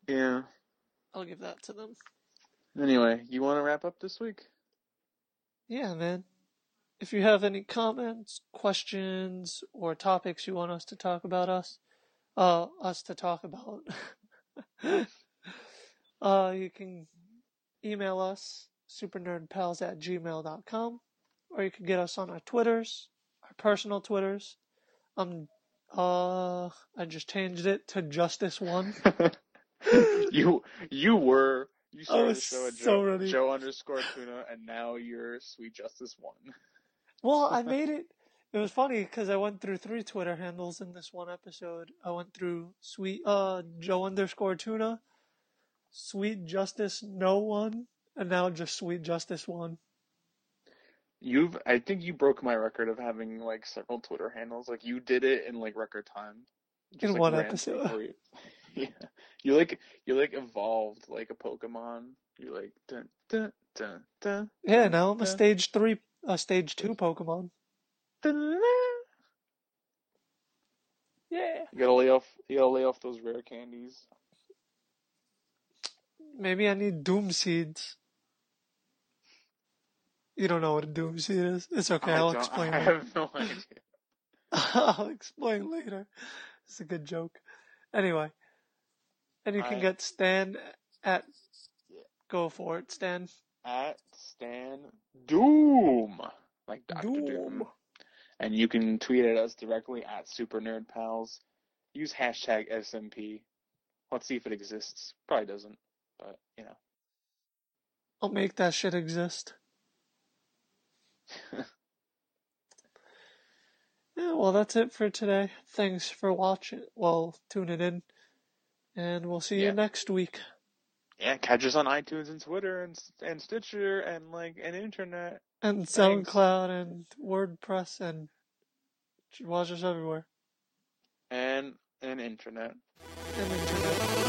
Speaker 1: Yeah.
Speaker 2: I'll give that to them.
Speaker 1: Anyway, you want to wrap up this week?
Speaker 2: Yeah, man. If you have any comments, questions, or topics you want us to talk about us, uh, us to talk about, uh, you can email us, supernerdpals at gmail.com, or you can get us on our Twitters, our personal Twitters. Um, uh, I just changed it to Justice One.
Speaker 1: you you were you started the show at
Speaker 2: so
Speaker 1: Joe. Joe underscore tuna and now you're Sweet Justice One.
Speaker 2: Well, I made it. It was funny because I went through three Twitter handles in this one episode. I went through sweet uh Joe underscore tuna, Sweet Justice no one, and now just Sweet Justice one.
Speaker 1: You've I think you broke my record of having like several Twitter handles. Like you did it in like record time.
Speaker 2: In
Speaker 1: like,
Speaker 2: one episode.
Speaker 1: You. yeah. You like you like evolved like a Pokemon. You like dun dun dun dun.
Speaker 2: Yeah, now I'm a stage three, a stage two Pokemon. Yeah.
Speaker 1: You gotta lay off you gotta lay off those rare candies.
Speaker 2: Maybe I need Doom Seeds. You don't know what a Doom Seed is? It's okay,
Speaker 1: I
Speaker 2: I'll explain.
Speaker 1: I
Speaker 2: later.
Speaker 1: have no idea.
Speaker 2: I'll explain later. It's a good joke. Anyway, and you can get Stan at.
Speaker 1: Yeah.
Speaker 2: Go for it, Stan.
Speaker 1: At Stan Doom. Like Doctor Doom.
Speaker 2: Doom.
Speaker 1: And you can tweet at us directly at Super Nerd Pals. Use hashtag SNP. Let's see if it exists. Probably doesn't, but you know.
Speaker 2: I'll make that shit exist. Yeah, well, that's it for today. Thanks for watching. Well, tuning in. And we'll see
Speaker 1: Yeah.
Speaker 2: you next week.
Speaker 1: Yeah, catch us on iTunes and Twitter and and Stitcher and like and internet.
Speaker 2: And
Speaker 1: Thanks.
Speaker 2: SoundCloud and WordPress and watch us everywhere.
Speaker 1: And and internet.
Speaker 2: And internet.